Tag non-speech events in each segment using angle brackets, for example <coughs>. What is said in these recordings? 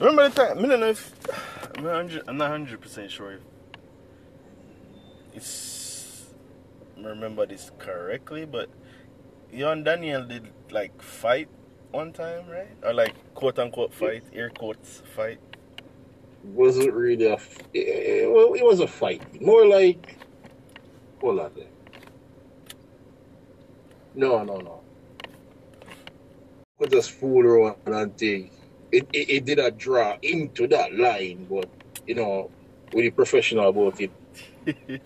Remember the time? I don't know if I'm not 100 I'm not hundred percent sure if it's remember this correctly, but you and Daniel did like fight one time, right? Or like quote unquote fight, air quotes fight. wasn't really a. f- eh, Well, it was a fight. More like. Hold on there. No, no, no. We just fool around and think. It, it, it did a draw into that line, but, you know, we be professional about it. <laughs>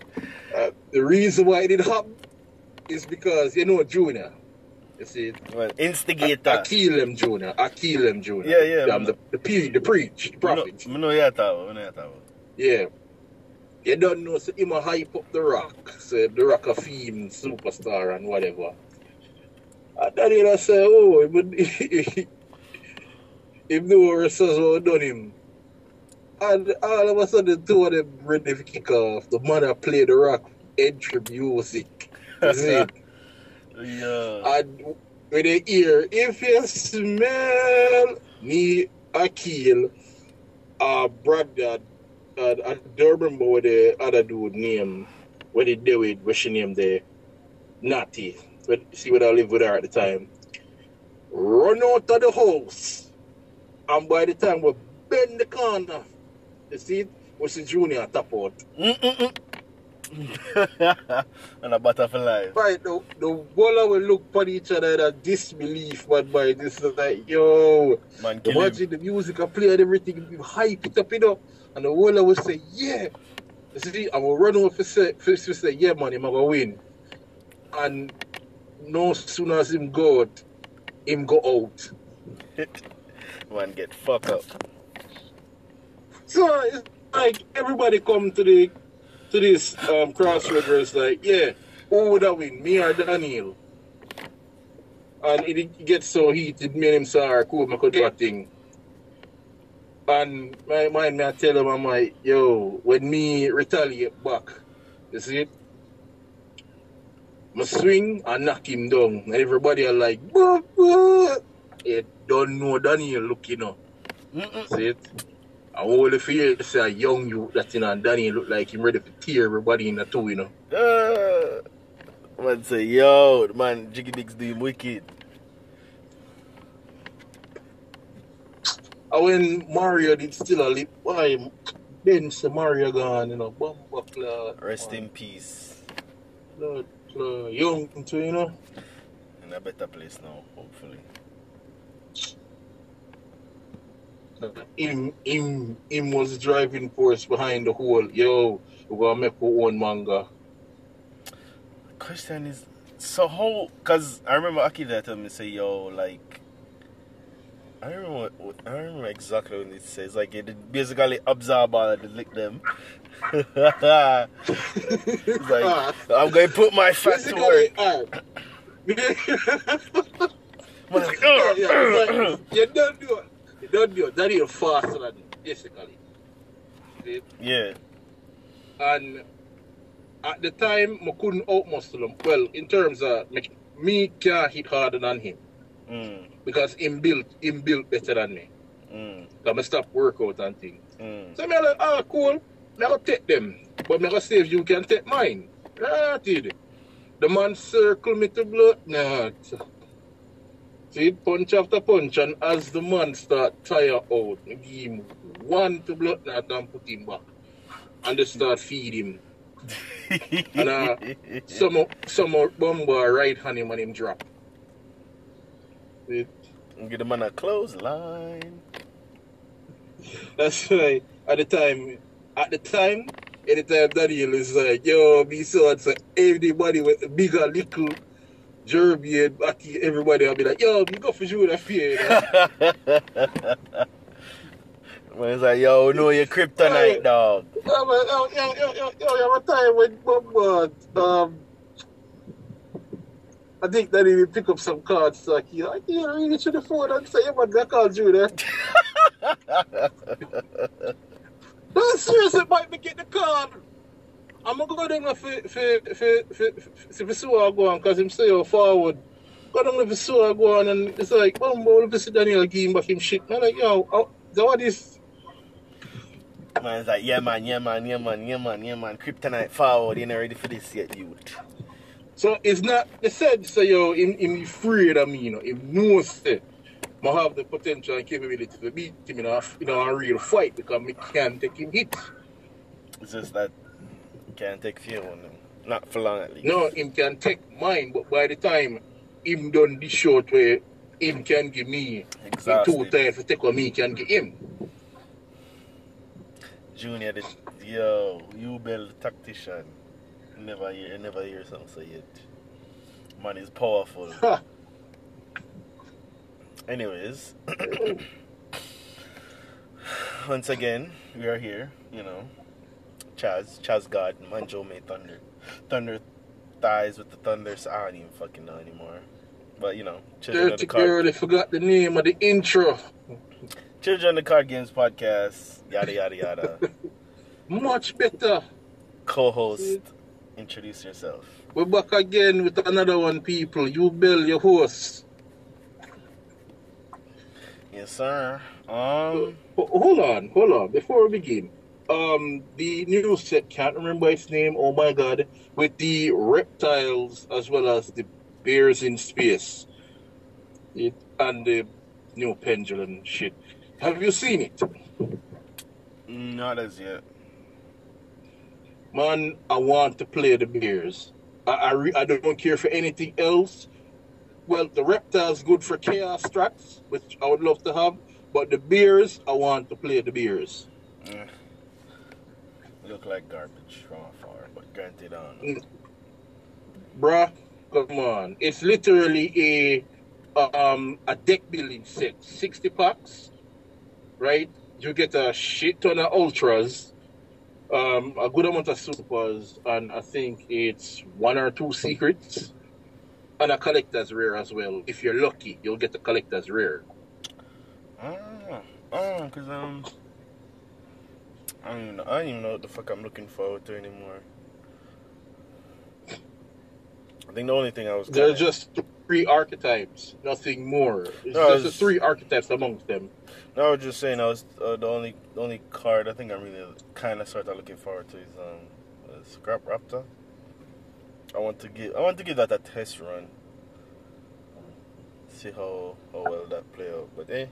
Uh, the reason why it did happen is because, you know, Junior. You see, well, instigator. I kill him, Junior. I kill him, Junior. Yeah, yeah, man. the, the, pre, the preach, the know, prophet. I know you talk about, I know you talk about. Yeah. You don't know, so him a hype up the rock. So the rock a theme, superstar and whatever. And then he say, oh, but <laughs> him what Rassazzo done him. And all of a sudden, two of them ready to kick off. The man that play the rock entry music. <laughs> You see? Yeah. And when they hear, if you smell me, Akil, uh, Brandon, and I don't remember what the other dude name, what they do with, what she named the Natty. But see what I live with her at the time. Run out of the house. And by the time we bend the corner, you see it? Was the junior top out. Mm-mm-mm. <laughs> and a butterfly. Right, the, the whole will look at each other in a disbelief, but by this is like, yo, Man, kill him. The music I play and everything, we hype it up, you know. And the whole will say, yeah. You see, I will run over to say, say, yeah, man, I'm to win. And no sooner as him go out, him go out. Man, get fucked up. So it's like everybody come to the to this um, crossroads where it's like, yeah, who would I win, me or Daniel? And it, it gets so heated, me and him say, cool, do a thing. And my mind, me I tell him, I'm like, yo, when me retaliate back, you see it? I swing and knock him down. Everybody are like, bah, bah. You don't know Daniel look, you know. Mm-mm. See it? I only feel to say a young youth that you know and Danny look like him ready to tear everybody in the two, you know. Uh, man say, yo, man, Jiggy Diggs do him wicked. And when Mario did still a lip, why Ben say Mario gone, you know, bumper cloud. Rest in peace. Cloud, young too, you know. In a better place now, hopefully. Him him him was driving force behind the whole, yo, we're gonna make our own manga. Question is, so how? Cause I remember Akira told me say, yo, like, I remember, what, what- I remember exactly what it says. Like, it basically absorb all the lick them. <laughs> like, ah. I'm gonna put my fat to work. Ah. <laughs> Man, like, yeah, yeah, like, <clears throat> you don't do it. Don't do it. That is faster than basically. See? yeah. And at the time, I couldn't outmuscle him. Well, in terms of me, me can't hit harder than him Mm, because him built him built better than me. mm, So I stop workout and things. mm. So I'm like, ah, cool. I'm gonna take them, but I'm see if you can take mine. Ah, did the man circle me to blood? Nah. See, punch after punch, and as the man start tire out, give him one to blood now and put him back. And they start feed him. <laughs> And uh, some some bomber right hand him and him drop. See? Get the man a clothesline. That's right. at the time, at the time, anytime Daniel is like, yo, me so and so, everybody with bigger, little, Jeremy and Aki, everybody I'll be like, yo, me go for you with that fear. You know? <laughs> Man, it's like, yo, know your kryptonite, dog. yo, man, yo, yo, yo, yo, yo, yo, time when um, I think that he pick up some cards, like, he like, yeah, really to the phone and say, yeah, man, I called you there. No, seriously, might me get the card. I'm gonna go down for for for for for for Sua go on because him say forward. Go down for Sua go on and it's like, oh, well, if see Daniel give him back him shit. I'm like, yo, how, So what is Man's like, yeah man, yeah man, yeah man, yeah man, yeah man. Kryptonite forward, you ain't ready for this yet, youth. so it's not they said so yo him him afraid of me, you know, him knows say I have the potential and capability to beat him in a you know a real fight because me can't take him hit. It's just that can't take fear on them. Not for long at least. No, him can take mine, but by the time him done this short way, him can give me Exhausted. two times to take what me can give him. Junior, the, yo, you build tactician. Never hear, never hear something say it. Man is powerful. <laughs> Anyways, <coughs> once again, we are here. You know, Chaz, Chaz God, Manjo May Thunder, Thunder ties with the Thunders. I don't even fucking know anymore. But you know, children of the card, girl, I forgot the name of the intro. children of the card games podcast. Yada yada yada. <laughs> Much better. Co-host, introduce yourself. We're back again with another one, people. You Bill, your host. Yes, sir. Um, Hold on, hold on. Before we begin, um, the new set can't remember its name. Oh my god! With the reptiles as well as the bears in space, it, and the new pendulum shit. Have you seen it, not as yet. man? I want to play the bears. I I, re- I don't care for anything else. Well, the reptiles good for chaos strats, which I would love to have. But the bears, I want to play the bears. Eh. Look like garbage from afar, but granted, on. don't bruh, come on. It's literally a um a deck building set, sixty packs, right? You get a shit ton of ultras, um, a good amount of supers, and I think it's one or two secrets, and a collector's rare as well. If you're lucky, you'll get the collector's rare. Ah, oh, cause um, I don't even know. I don't even know what the fuck I'm looking forward to anymore. I think the only thing I was They're just three archetypes, nothing more. It's No, just the three archetypes amongst them. No, I was just saying I was uh, the only the only card I think I'm really kind of of looking forward to is um uh, Scrap Raptor. I want to give I want to give that a test run. See how how well that play out, but eh,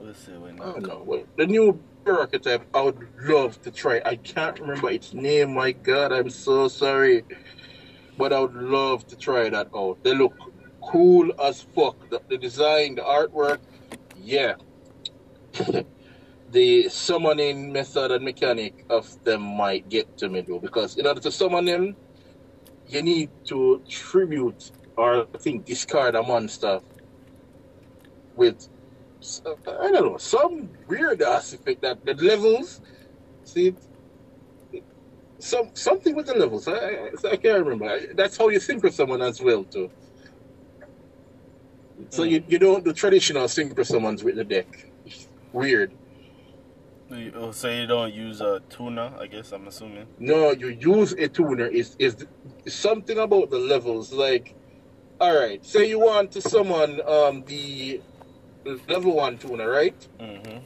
we'll see when I don't know. Well, the new archetype, I would love to try. I can't remember its name. My God, I'm so sorry, but I would love to try that out. They look cool as fuck. The, the design, the artwork, yeah. <laughs> the summoning method and mechanic of them might get to me though, because in order to summon them, you need to tribute or I think discard a monster with I don't know some weird ass effect that the levels see some something with the levels I, I, I can't remember I- that's how you think of someone as well too so you, you don't do traditional synchro summons with the deck weird You- oh, So you don't use a tuner, I guess. I'm assuming. No, you use a tuner is is something about the levels. Like, all right, say you want to summon um the level one tuner, right? Mm-hmm.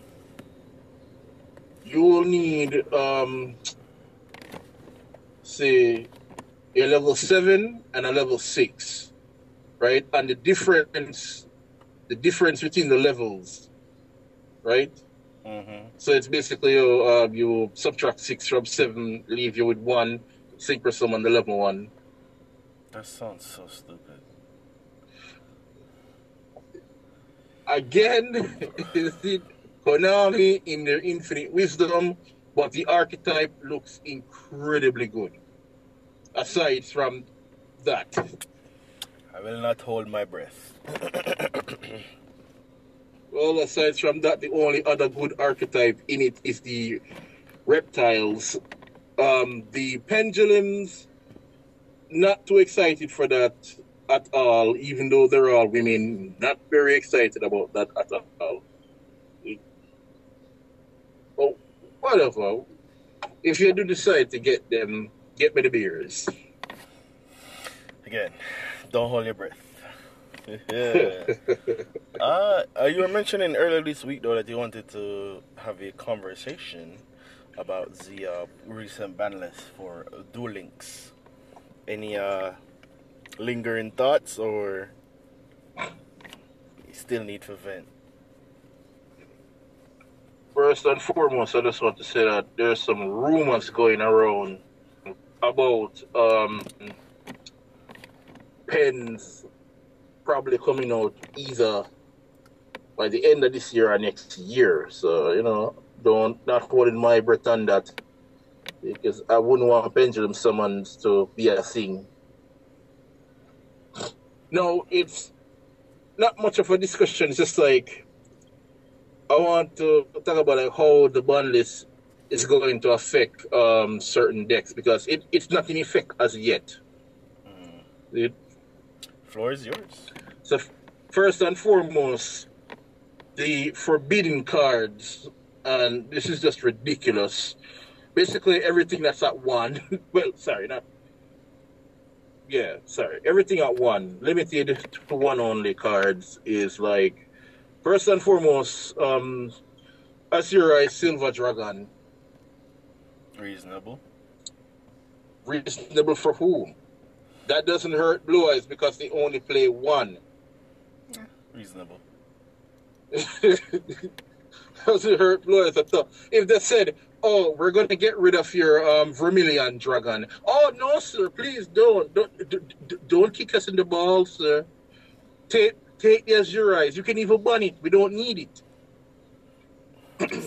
You will need um say a level seven and a level six, right? And the difference, the difference between the levels, right? Mm-hmm. So it's basically you, uh, you subtract six from seven, leave you with one, synchro summon the level one. That sounds so stupid. Again, <laughs> is it Konami in their infinite wisdom, but the archetype looks incredibly good. Aside from that, I will not hold my breath. <coughs> well, aside from that, the only other good archetype in it is the reptiles. Um, the pendulums, not too excited for that at all, even though they're all women, not very excited about that at all. Oh, whatever. If you do decide to get them, get me the beers. Again, don't hold your breath. yeah. <laughs> Uh, uh, you were mentioning earlier this week though that you wanted to have a conversation about the uh, recent ban list for Duel Links. Any uh, lingering thoughts or you still need to vent? First and foremost, I just want to say that there's some rumors going around about um, pens probably coming out either by the end of this year or next year. So, you know, don't not holding my breath on that because I wouldn't want pendulum summons to be a thing. No, it's not much of a discussion. It's just like I want to talk about like how the ban list is going to affect um, certain decks because it, it's not in effect as yet. Mm. It, Floor is yours. so first and foremost, the forbidden cards, and this is just ridiculous. Basically, everything that's at one. <laughs> well, sorry, not. Yeah, sorry. Everything at one, limited to one only cards, is like first and foremost, um, Azure-Eyes Silver Dragon. Reasonable. Reasonable for whom? That doesn't hurt Blue Eyes because they only play one. Reasonable. <laughs> doesn't hurt Blue Eyes at all. If they said, "Oh, we're going to get rid of your um, Vermilion Dragon," oh no, sir, please don't, don't, d- d- don't kick us in the balls, sir. Take, take the Azure-Eyes. You can even ban it. We don't need it.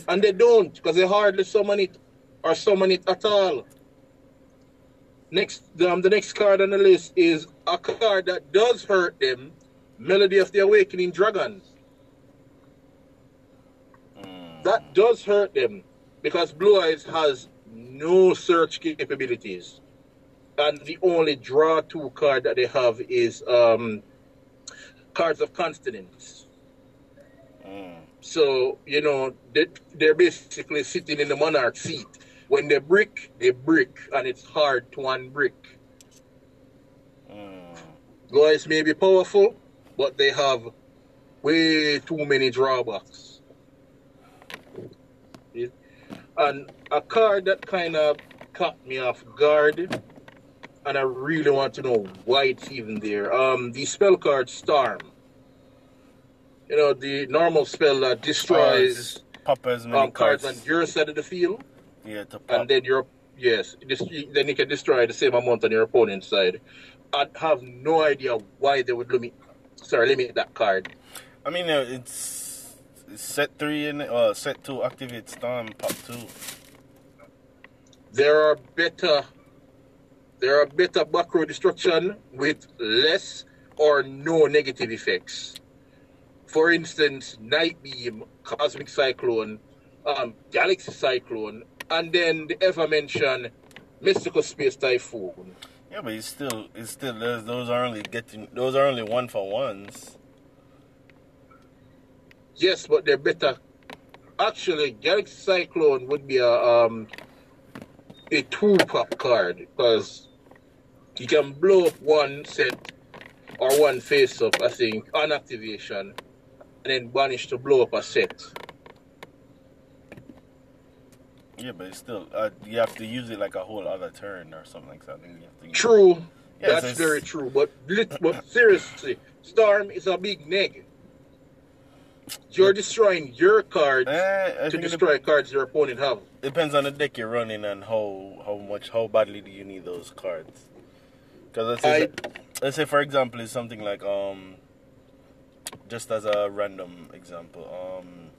<clears throat> and they don't because they hardly summon it or summon it at all. Next, um, the next card on the list is a card that does hurt them. Melody of the Awakening Dragon. Mm. That does hurt them because Blue Eyes has no search capabilities. And the only draw two card that they have is um, Cards of Consonance. Mm. So, you know, they, they're basically sitting in the monarch seat. When they brick, they brick, and it's hard to unbrick. Mm. Blue Eyes may be powerful, but they have way too many drawbacks. It- And a card that kind of caught me off guard, and I really want to know why it's even there. Um, the spell card Storm. You know, the normal spell that destroys Pop as many um, cards on your side of the field, Yeah, and then your yes, then you can destroy the same amount on your opponent's side. I have no idea why they would limit, sorry, let limit that card. I mean, uh, it's set three and uh, set two activate storm pop two. There are better, there are better macro destruction with less or no negative effects. For instance, Night Beam, Cosmic Cyclone, um, Galaxy Cyclone, and then the ever mentioned Mystical Space Typhoon. Yeah, but it's still it's still those, those are only getting those are only one for ones. Yes, but they're better. Actually, Galaxy Cyclone would be a um a two pop card because you can blow up one set or one face up, I think, on activation, and then banish to blow up a set. Yeah, but it's still uh, you have to use it like a whole other turn or something like that. I think you have to use- True, Yeah, that's so very true. But but seriously, Storm is a big neg. You're destroying your cards I to destroy cards your opponent have. depends on the deck you're running and how how much how badly do you need those cards. Because let's say, I- let's say for example, it's something like um, just as a random example, um,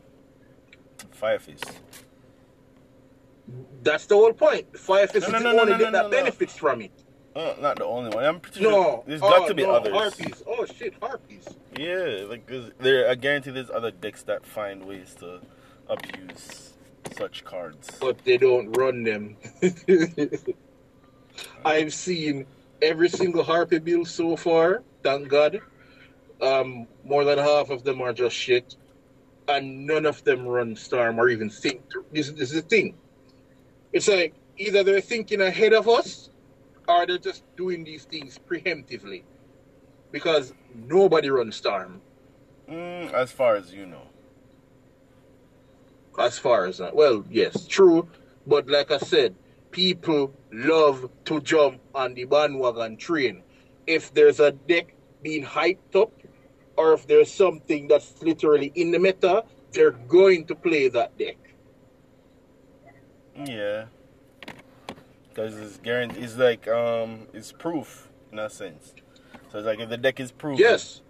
Fire Fist. That's the whole point. Fire Fist No, is no, the no, only no, no, that no, no. benefits from it. Uh, not the only one. I'm pretty No, sure there's got oh, to be no, others. Harpies. Oh shit, harpies. Yeah, like there, I guarantee there's other dicks that find ways to abuse such cards. But they don't run them. <laughs> I've seen every single harpy build so far. Thank God. Um, more than half of them are just shit, and none of them run Storm or even think. This, this is the thing. It's like either they're thinking ahead of us, or they're just doing these things preemptively. because nobody runs Storm. Mm, as far as you know. As far as that, well, yes, true. But like I said, people love to jump on the bandwagon train. If there's a deck being hyped up, or if there's something that's literally in the meta, they're going to play that deck. Yeah. Because it's guaranteed. It's like um, it's proof in a sense. So it's like if the deck is proof, Yes,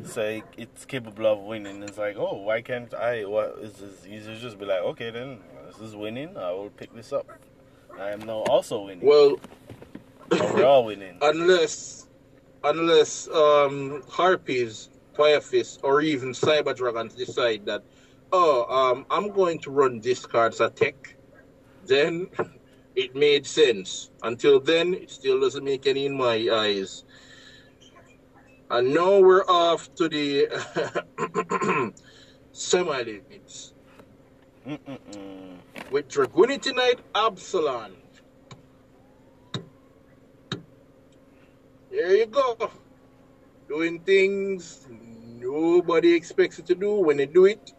it's like it's capable of winning. It's like, oh, why can't I? What is this? You should just be like, okay, then this is winning. I will pick this up. I am now also winning. well, we're all winning. <coughs> unless unless um harpies firefist, or even cyber dragons decide that oh um i'm going to run this card as a tech then it made sense until then it still doesn't make any in my eyes and now we're off to the <coughs> semi limits with Dragunity Knight Ascalon There you go. Doing things nobody expects it to do. When they do it,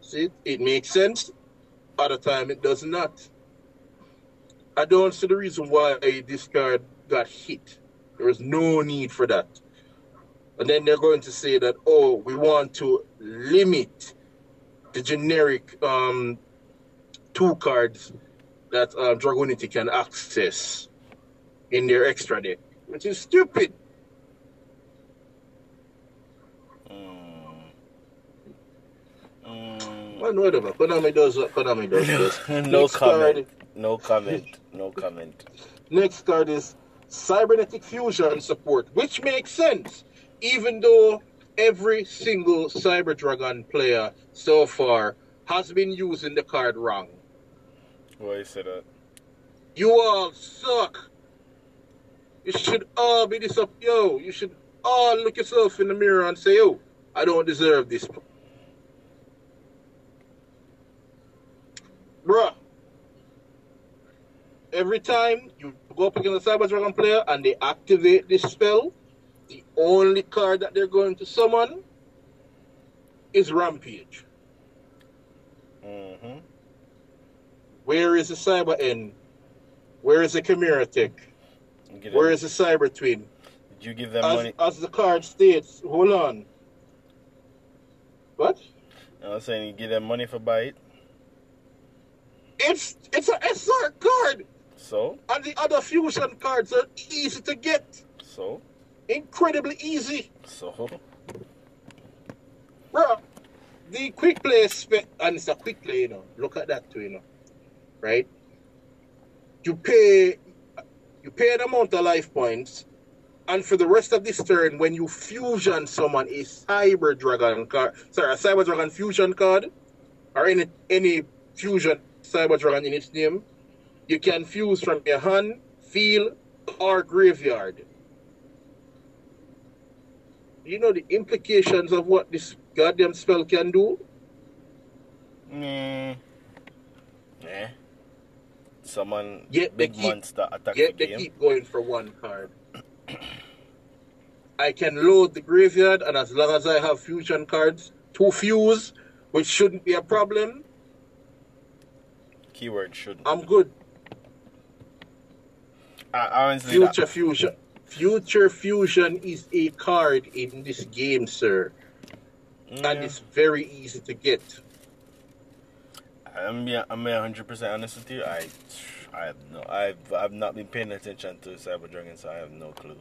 see, it makes sense. Other time it does not. I don't see the reason why this card got hit. There is no need for that. And then they're going to say that, oh, we want to limit the generic um, two cards that um, Dragunity can access in their extra deck, which is stupid. Mm. Mm. Well, whatever. Konami does what Konami does best. <laughs> no Next comment. card, No comment. No comment. next card is Cybernetic Fusion support, which makes sense, even though every single Cyber Dragon player so far has been using the card wrong. Why you say that? You all suck. You should all be this up. Yo, you should all look yourself in the mirror and say, yo, I don't deserve this. Bruh. Every time you go up against a Cyber Dragon player and they activate this spell, the only card that they're going to summon is Rampage. Mm-hmm. Where is the Cyber End? Where is the Chimera Tech? Where is the Cyber Twin? Did you give them As, money? as the card states, hold on. What? I was saying you give them money for buy it. It's it's a SR card, So? and the other fusion cards are easy to get, So? incredibly easy, So? bro. The quick play spec, and it's a quick play, you know. Look at that too, you know, right? You pay, you pay an amount of life points, and for the rest of this turn, when you fusion someone, a Cyber Dragon card, sorry, a Cyber Dragon fusion card, or any any fusion Cyber Dragon in its name, you can fuse from your hand, field, or graveyard. You know the implications of what this goddamn spell can do? Mm. Eh. Someone Yet big keep- monster attack Yet the they keep going for one card. I can load the graveyard, and as long as I have fusion cards to fuse, which shouldn't be a problem, Keyword shouldn't. I'm good. I, honestly, that- Future fusion. Future fusion is a card in this game, sir, and it's very easy to get. I'm I'm 100% honest with you. I, I have no, I've, I've not been paying attention to Cyber Dragon, so I have no clue.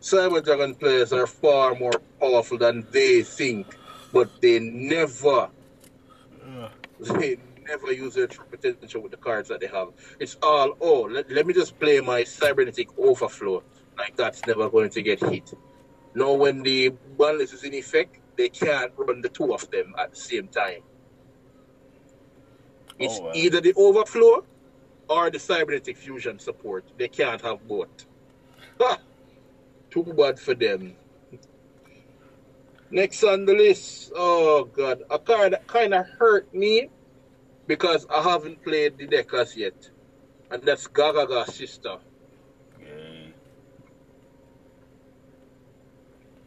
Cyber Dragon players are far more powerful than they think, but they never, they never use their true potential with the cards that they have. It's all, oh, let, let me just play my cybernetic overflow. Like that's never going to get hit. Now, when the balance is in effect, they can't run the two of them at the same time. Oh, it's Oh, wow. either the overflow or the cybernetic fusion support. They can't have both. Ha! Too bad for them. Next on the list, oh god, a card that kind of hurt me because I haven't played the Deckers yet, and that's Gaga's sister.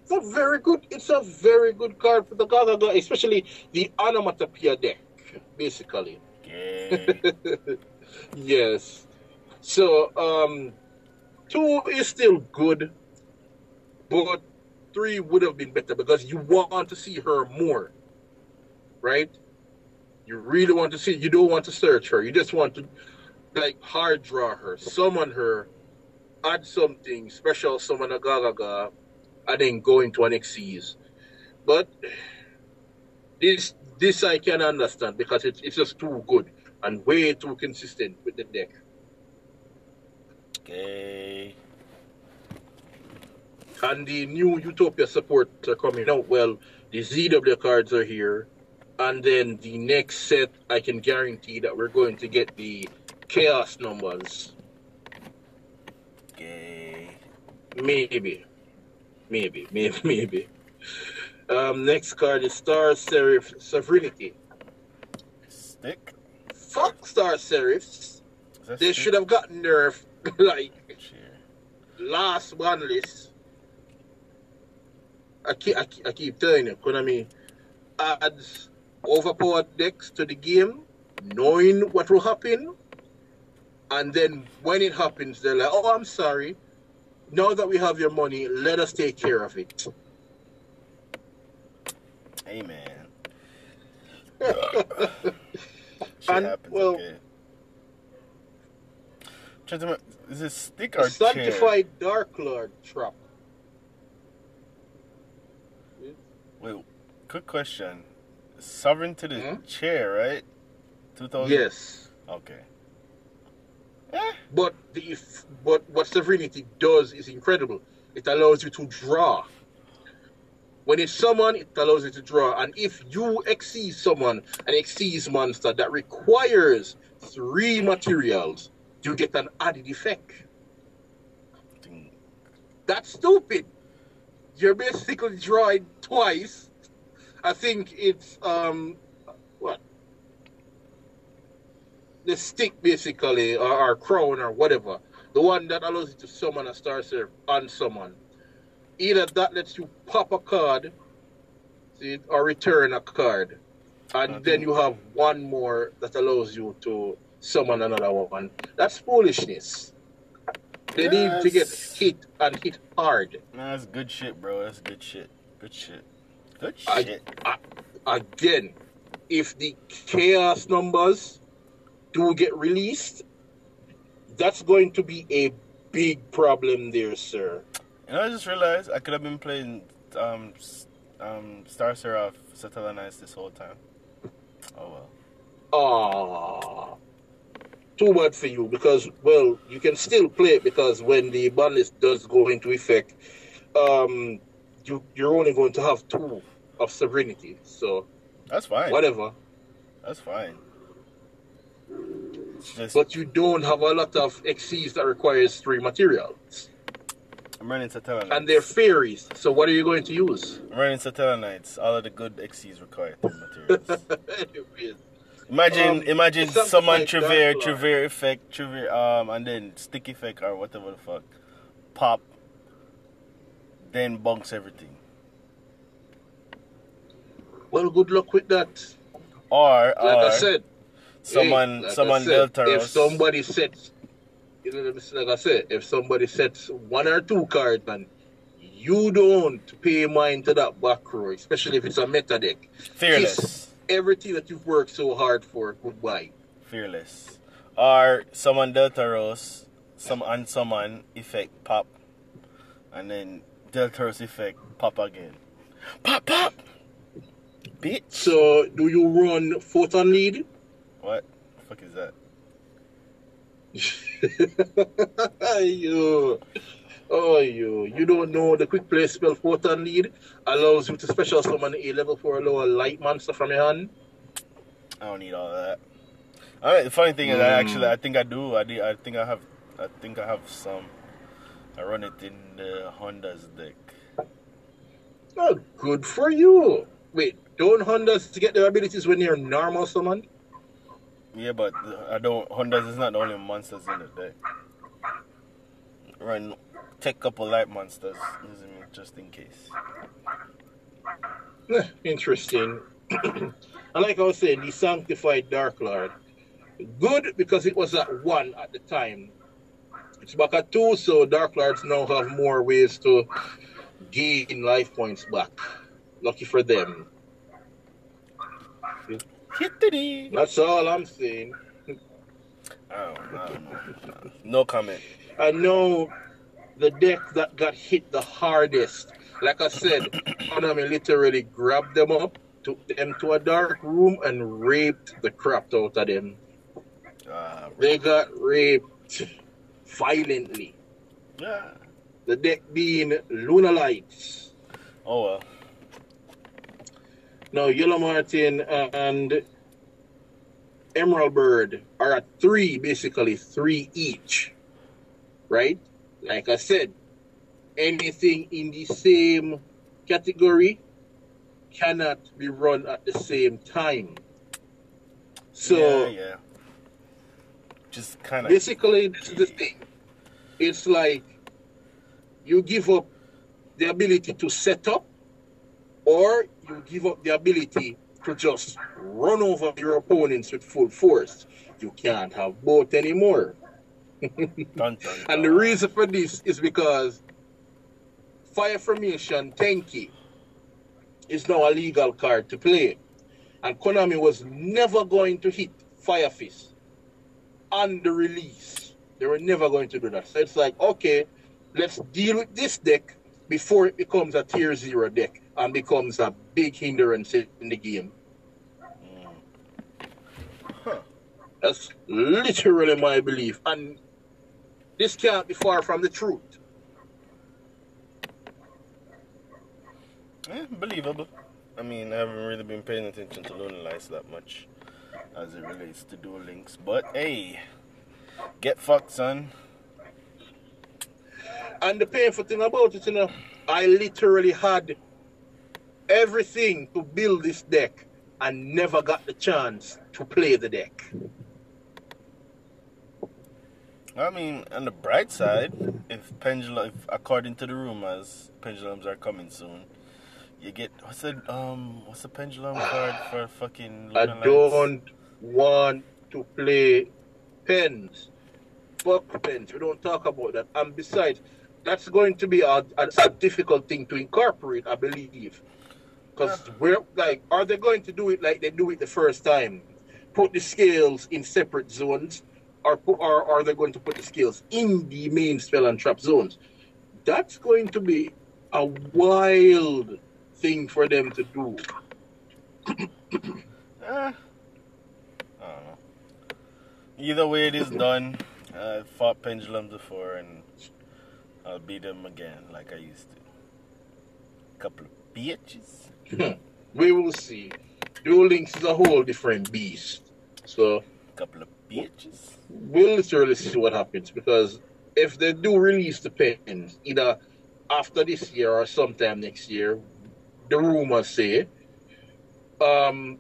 It's a very good. It's a very good card for the Gaga, especially the onomatopoeia deck, basically. <laughs> Yes. So um, two is still good, but three would have been better because you want to see her more, right? You really want to see. You don't want to search her. You just want to, like, hard draw her, summon her, add something special, summon a Gagaga, and then go into an Xyz. But this this I can understand because it's it's just too good and way too consistent with the deck. okay. And the new Utopia support are coming out. Well, the ZW cards are here. And then the next set, I can guarantee that we're going to get the chaos numbers. Okay. Maybe. Maybe. <laughs> Maybe. Maybe. Um, next card is Star Seraph Sovereignty. Stick. Fuck Star Seraphs. They stick? should have gotten nerfed <laughs> like Chair. last one list. I keep, I keep, I keep telling you, Konami adds overpowered decks to the game, knowing what will happen, and then when it happens, they're like, "Oh, I'm sorry. Now that we have your money, let us take care of it." Hey man. <laughs> And, happens. well- okay. Trying to remember, is it stick or chair? Sanctified Dark Lord trap. Wait, quick question. Sovereign to the Hmm? chair, right? Two thousand. Yes. Okay. Eh, But the if, but what Sovereignty does is incredible. It allows you to draw. When it's someone, it allows you to draw. And if you exceed someone, an Xyz monster that requires three materials, you get an added effect. That's stupid. You're basically drawing twice. I think it's um what the stick basically or, or crown or whatever. The one that allows you to summon a star serve on someone. Either that lets you pop a card, see, or return a card. And Okay. then you have one more that allows you to summon another one. That's foolishness. They need to get hit and hit hard. Nah, that's good shit, bro. That's good shit. Good shit. Good I- shit. Again, if the chaos numbers do get released, that's going to be a big problem there, sir. You know, I just realized I could have been playing um, um, Star Seraph Satellite Knights this whole time. Oh well. Ah, too bad for you because well, you can still play it because when the ban list does go into effect, um, you you're only going to have two of sovereignty. So That's fine. whatever. That's fine. Just But you don't have a lot of Xyzs that requires three materials, I'm running Satellite and they're fairies. So what are you going to use? I'm running Satellite All of the good Xyzs require three materials. <laughs> Anyways, Imagine, Um, imagine someone like Trevere, Trevere effect, Trevere, um, and then stick effect or whatever the fuck, pop, then bunks everything. Well, good luck with that. Or, Like or I said, someone, hey, like someone said. If somebody sets, you know, like I said, if somebody sets one or two cards, man, you don't pay mind to that back row, especially if it's a meta deck. fearless, Everything that you've worked so hard for, goodbye. fearless, or someone Deltaros, some and someone effect pop, and then Deltaros effect pop again, pop pop, bitch. So, do you run photon lead? What the fuck is that? you, oh you, you don't know the quick play spell photon lead allows you to special summon a level four lower light monster from your hand. I don't need all of that. All right, the funny thing is, I Mm. actually, I think I do. I did, I think I have, I think I have some. I run it in the Honda's deck. Oh, good for you. Wait, don't Hondas to get their abilities when they're normal summon? Yeah, but I don't. Honda's is not the only monsters in the deck. Run, take a couple light monsters. You see me? just in case. Eh, Interesting. <clears throat> and like I was saying, the sanctified Dark Lord. Good because it was at one at the time. It's back at two, so Dark Lords now have more ways to gain life points back. Lucky for them. Hittity. That's all I'm saying. I don't, I don't know. No comment. I know the deck that got hit the hardest. Like I said, <coughs> Konami literally grabbed them up, took them to a dark room, and raped the crap out of them. Uh, They got raped violently. yeah. The deck being Luna Lights. Oh well. Now, Yellow Marten and Emerald Bird are at three, basically three each. Right? Like I said, anything in the same category cannot be run at the same time. So, yeah, yeah. Just kind of. basically, this is the thing. It's like you give up the ability to set up, or give up the ability to just run over your opponents with full force. You can't have both anymore. <laughs> And the reason for this is because Fire Formation Tenki is now a legal card to play. And Konami was never going to hit Fire Fist on the release. They were never going to do that. So it's like, okay, let's deal with this deck before it becomes a tier zero deck and becomes a big hindrance in the game. Huh. That's literally my belief. And this can't be far from the truth. Eh, believable. I mean, I haven't really been paying attention to Luna Lights that much as it relates to Duel Links. But hey, get fucked, son. And the painful thing about it, you know, I literally had everything to build this deck and never got the chance to play the deck. I mean, on the bright side, if pendulum, if according to the rumors, pendulums are coming soon, you get what's the um what's the pendulum <sighs> card for fucking I don't want to play pens. Fuck pens. We don't talk about that. And besides, that's going to be a, a, a difficult thing to incorporate, I believe. Because we're like, are they going to do it like they do it the first time? Put the scales in separate zones, or put, or are they going to put the scales in the main spell and trap zones? That's going to be a wild thing for them to do. <coughs> Eh. I don't know. Either way, it is done. I fought pendulums before, and I'll beat them again like I used to. Couple of bitches. We will see. Duel Links is a whole different beast. So Couple of bitches. we'll literally see what happens because if they do release the pens, either after this year or sometime next year, the rumors say, um,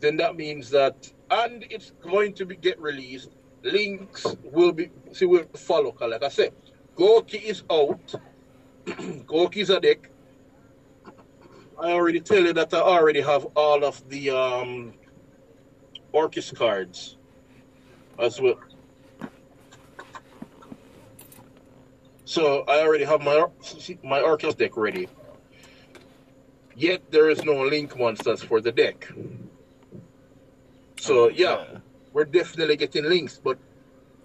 then that means that, and it's going to be get released. Links will be see will follow. Like I said, Gorky is out. <clears throat> Gorky is a deck. I already tell you that I already have all of the um Orcust cards as well. So I already have my my Orcust deck ready. Yet there is no link monsters for the deck. So yeah, we're definitely getting links, but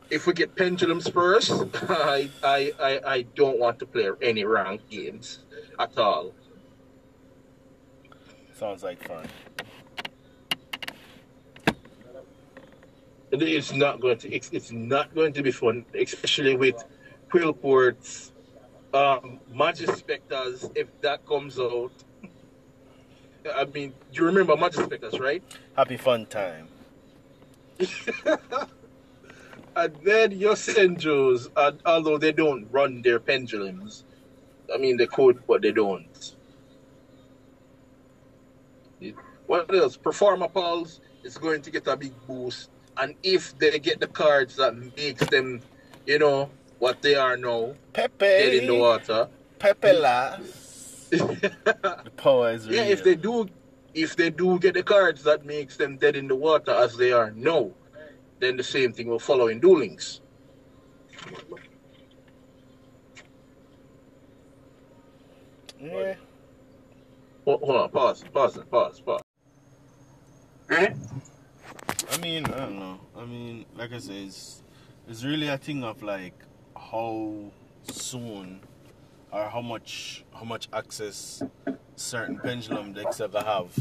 if we get pendulums first, <laughs> I I, I, I don't want to play any ranked games at all. Sounds like fun. It is not going to. It's, it's not going to be fun, especially with Qliphort's um, Majespecters. If that comes out, <laughs> I mean, you remember Majespecters, right? Happy fun time. <laughs> And then your Senjos, although they don't run their pendulums, I mean they could, but they don't. What else? Performapals is going to get a big boost, and if they get the cards that makes them, you know, what they are now, dead in the water. Pepe. Hmm? water, Pepelas. <laughs> the power is real. Yeah, if they do, if they do get the cards that makes them dead in the water as they are now, then the same thing will follow in Duel Links. Yeah. Hold, hold on, pause, pause, pause, pause. Ready? I mean, I don't know. I mean, like I said, it's, it's really a thing of like how soon or how much how much access certain pendulum decks ever have,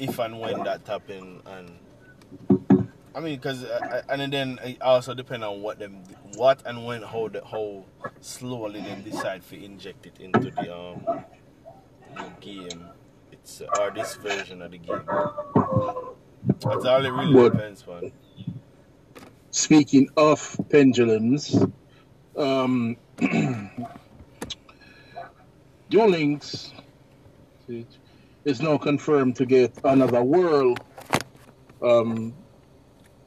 if and when that happen, and I mean, because uh, uh, and then it also depend on what them what and when how the how slowly them decide to inject it into the um the game. Or this version of the game. That's all it really depends on. Speaking of pendulums, um, <clears throat> Duel Links is now confirmed to get another world. Um,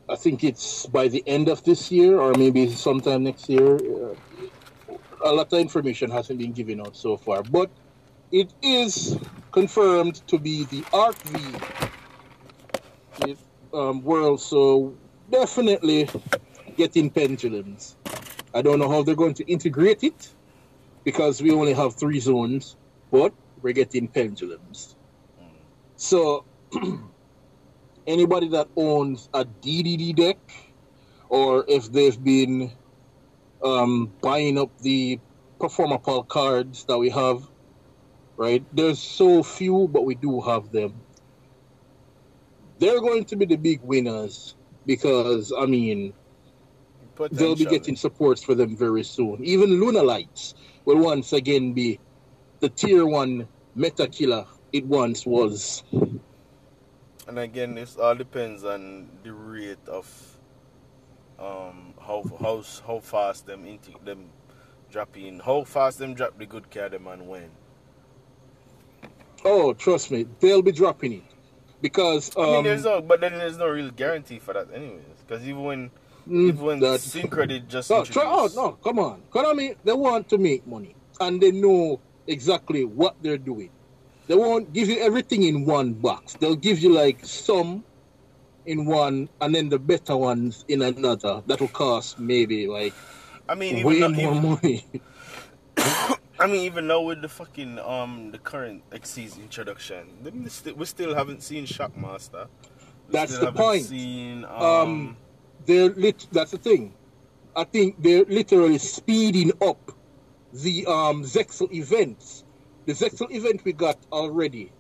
I think it's by the end of this year or maybe sometime next year. Uh, a lot of information hasn't been given out so far, but it is confirmed to be the Arc V um, world. So definitely getting pendulums. I don't know how they're going to integrate it because we only have three zones, but we're getting pendulums. So <clears throat> anybody that owns a DDD deck, or if they've been um, buying up the Performapal cards that we have, right? There's so few, but we do have them. They're going to be the big winners because I mean they'll be getting supports for them very soon. Even Luna Lights will once again be the tier one meta killer it once was. And again, this all depends on the rate of um how how how fast them into them drop in, how fast them drop the good card them and when. Oh, trust me, they'll be dropping it because um, I mean, there's no, but then there's no real guarantee for that, anyways. Because even when mm, even when that- Syncredit just No, try, oh, no, come on. Konami, they want to make money and they know exactly what they're doing. They won't give you everything in one box. They'll give you like some in one and then the better ones in another. That will cost maybe like I mean, way even, more even money. <coughs> <coughs> I mean, even now with the fucking um the current Xyz introduction, we still, we still haven't seen Shockmaster. We That's the point. Seen, um, Um, they're lit. That's the thing. I think they're literally speeding up the um Zexal events. The Zexal event we got already.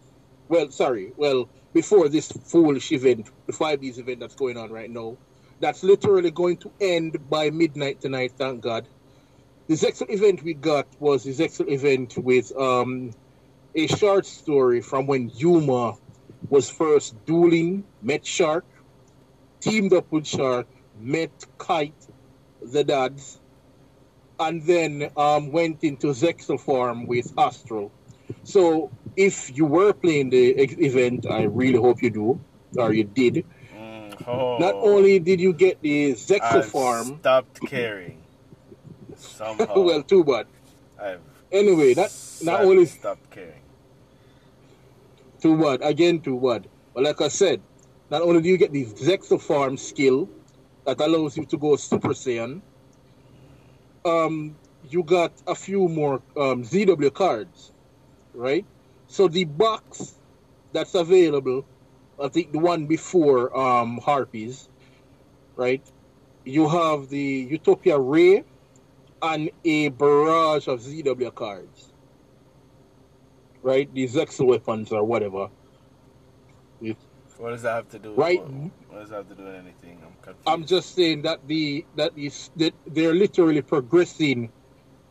Well, sorry. Well, before this foolish event, the five Ds event that's going on right now, that's literally going to end by midnight tonight. Thank God. The Zexal event we got was the Zexal event with um a short story from when Yuma was first dueling, met Shark, teamed up with Shark, met Kite, the dads, and then um, went into Zexal farm with Astral. So if you were playing the event, I really hope you do, or you did. mm, oh, Not only did you get the Zexal I've farm, stopped caring. Somehow, <laughs> well, too bad. I've Anyway, that not only stopped caring. too bad again, too bad. But like I said, not only do you get the Zexal farm skill that allows you to go Super Saiyan, um, you got a few more um, ZW cards, right? So the box that's available, I think the one before um, Harpies, right? You have the Utopia Ray and a barrage of ZW cards, right? These Zexal weapons or whatever. What does that have to do? With Right. What, what does that have to do with anything? I'm confused. I'm just saying that the that is that they're literally progressing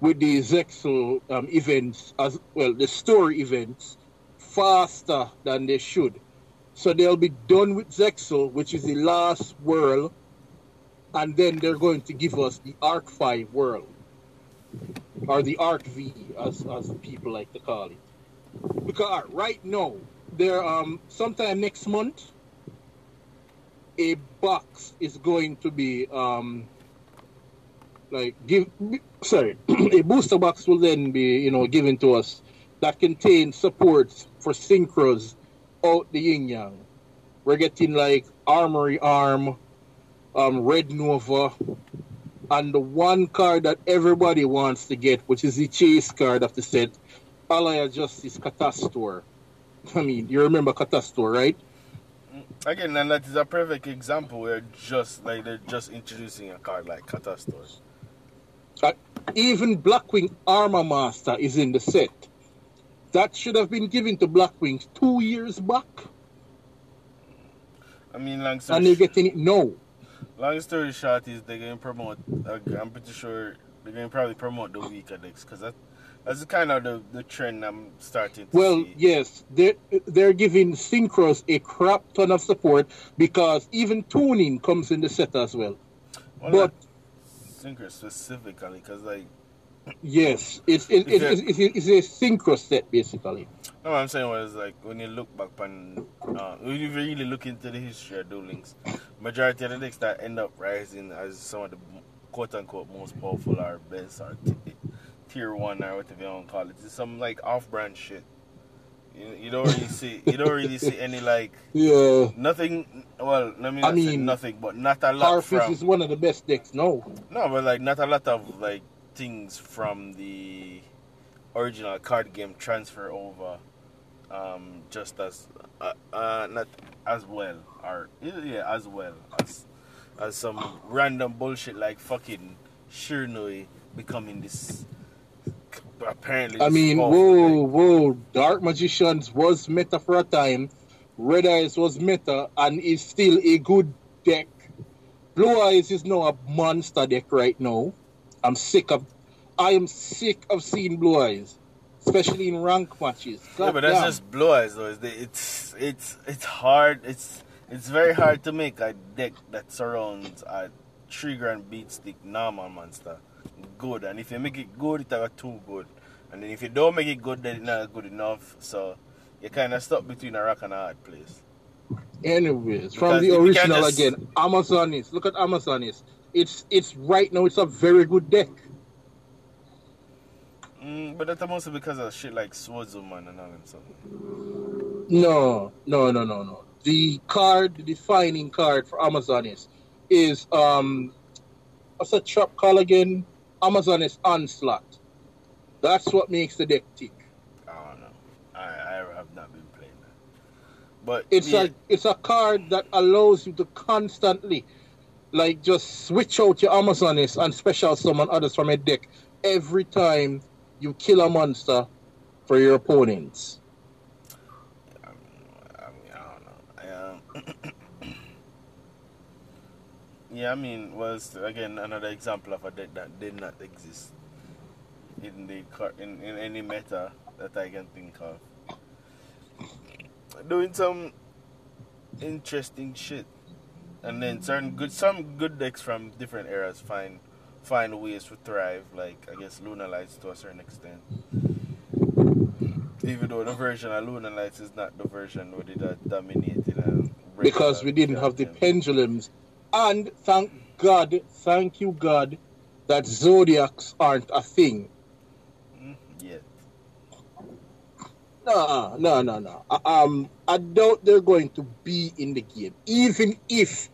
with the Zexal um, events as well, the story events faster than they should. So they'll be done with Zexal, which is the last world, and then they're going to give us the Arc Five world, or the Arc V, as as people like to call it. Because right now, there um sometime next month a box is going to be um, like give sorry, <clears throat> a booster box will then be you know given to us that contains supports for synchros out the yin yang. We're getting like Armory Arm, um, Red Nova, and the one card that everybody wants to get, which is the chase card of the set, Ally of Justice Catastor. I mean, you remember Catastor, right? Again, and that is a perfect example where just like they're just introducing a card like Catastor. Uh, even Blackwing Armor Master is in the set. That should have been given to Blackwing two years back. I mean, long story, And they're getting it now. Long story short is they're going to promote. I'm pretty sure they're going to probably promote the weaker decks because that that's kind of the, the trend I'm starting to Well, see. yes, they're, they're giving Synchros a crap ton of support because even tuning comes in the set as well. Well, but not Synchro specifically because like yes, it's it, it, it's, it's, it's a Synchro set basically. No, what I'm saying was like when you look back on, uh, when you really look into the history of Links, majority of the decks that end up rising as some of the quote unquote most powerful or best or t- tier one or whatever you want to call it, it, is some like off brand shit. You, you don't really see, you don't really see any like <laughs> Yeah. nothing. Well, let me I not say mean, nothing, but not a lot from. is one of the best decks now. No, but like not a lot of like things from the original card game transfer over, um, just as uh, uh not as well or yeah as well as as some random bullshit like fucking Shiranui becoming this apparently. I mean, whoa, deck. whoa, Dark Magicians was meta for a time. Red Eyes was meta and is still a good deck. Blue Eyes is now a monster deck right now. I'm sick of I am sick of seeing Blue Eyes. Especially in rank matches. Yeah, but that's damn. just blue eyes though. It's it's it's hard. It's it's very hard to make a deck that surrounds a trigger and beat stick normal monster good. And if you make it good, it's like too good. And then if you don't make it good, then it's not good enough. So you kind of stuck between a rock and a hard place. Anyways, from the if you can't original just- again, Amazoness. Look at Amazoness. It's it's right now it's a very good deck. Mm, but that's mostly because of shit like Swordswoman and all that stuff. No, no, no, no, no. The card, the defining card for Amazoness is um what's that trap call again? Amazoness Onslaught. That's what makes the deck tick. I don't know. I, I have not been playing that. But It's yeah, a it's a card that allows you to constantly like just switch out your Amazoness and special summon others from a deck every time you kill a monster for your opponents. I mean, I know. I, um, <clears throat> yeah, I mean, was again another example of a deck that did not exist in the in, in any meta that I can think of. Doing some interesting shit, and then certain good some good decks from different eras find find ways to thrive. Like I guess Luna Lights to a certain extent even though the version of Luna Lights is not the version where they are dominating and because we didn't have the pendulums. And thank God, thank you God, that zodiacs aren't a thing. Yeah. No, no, no, no. Uh, Um, I doubt they're going to be in the game, even if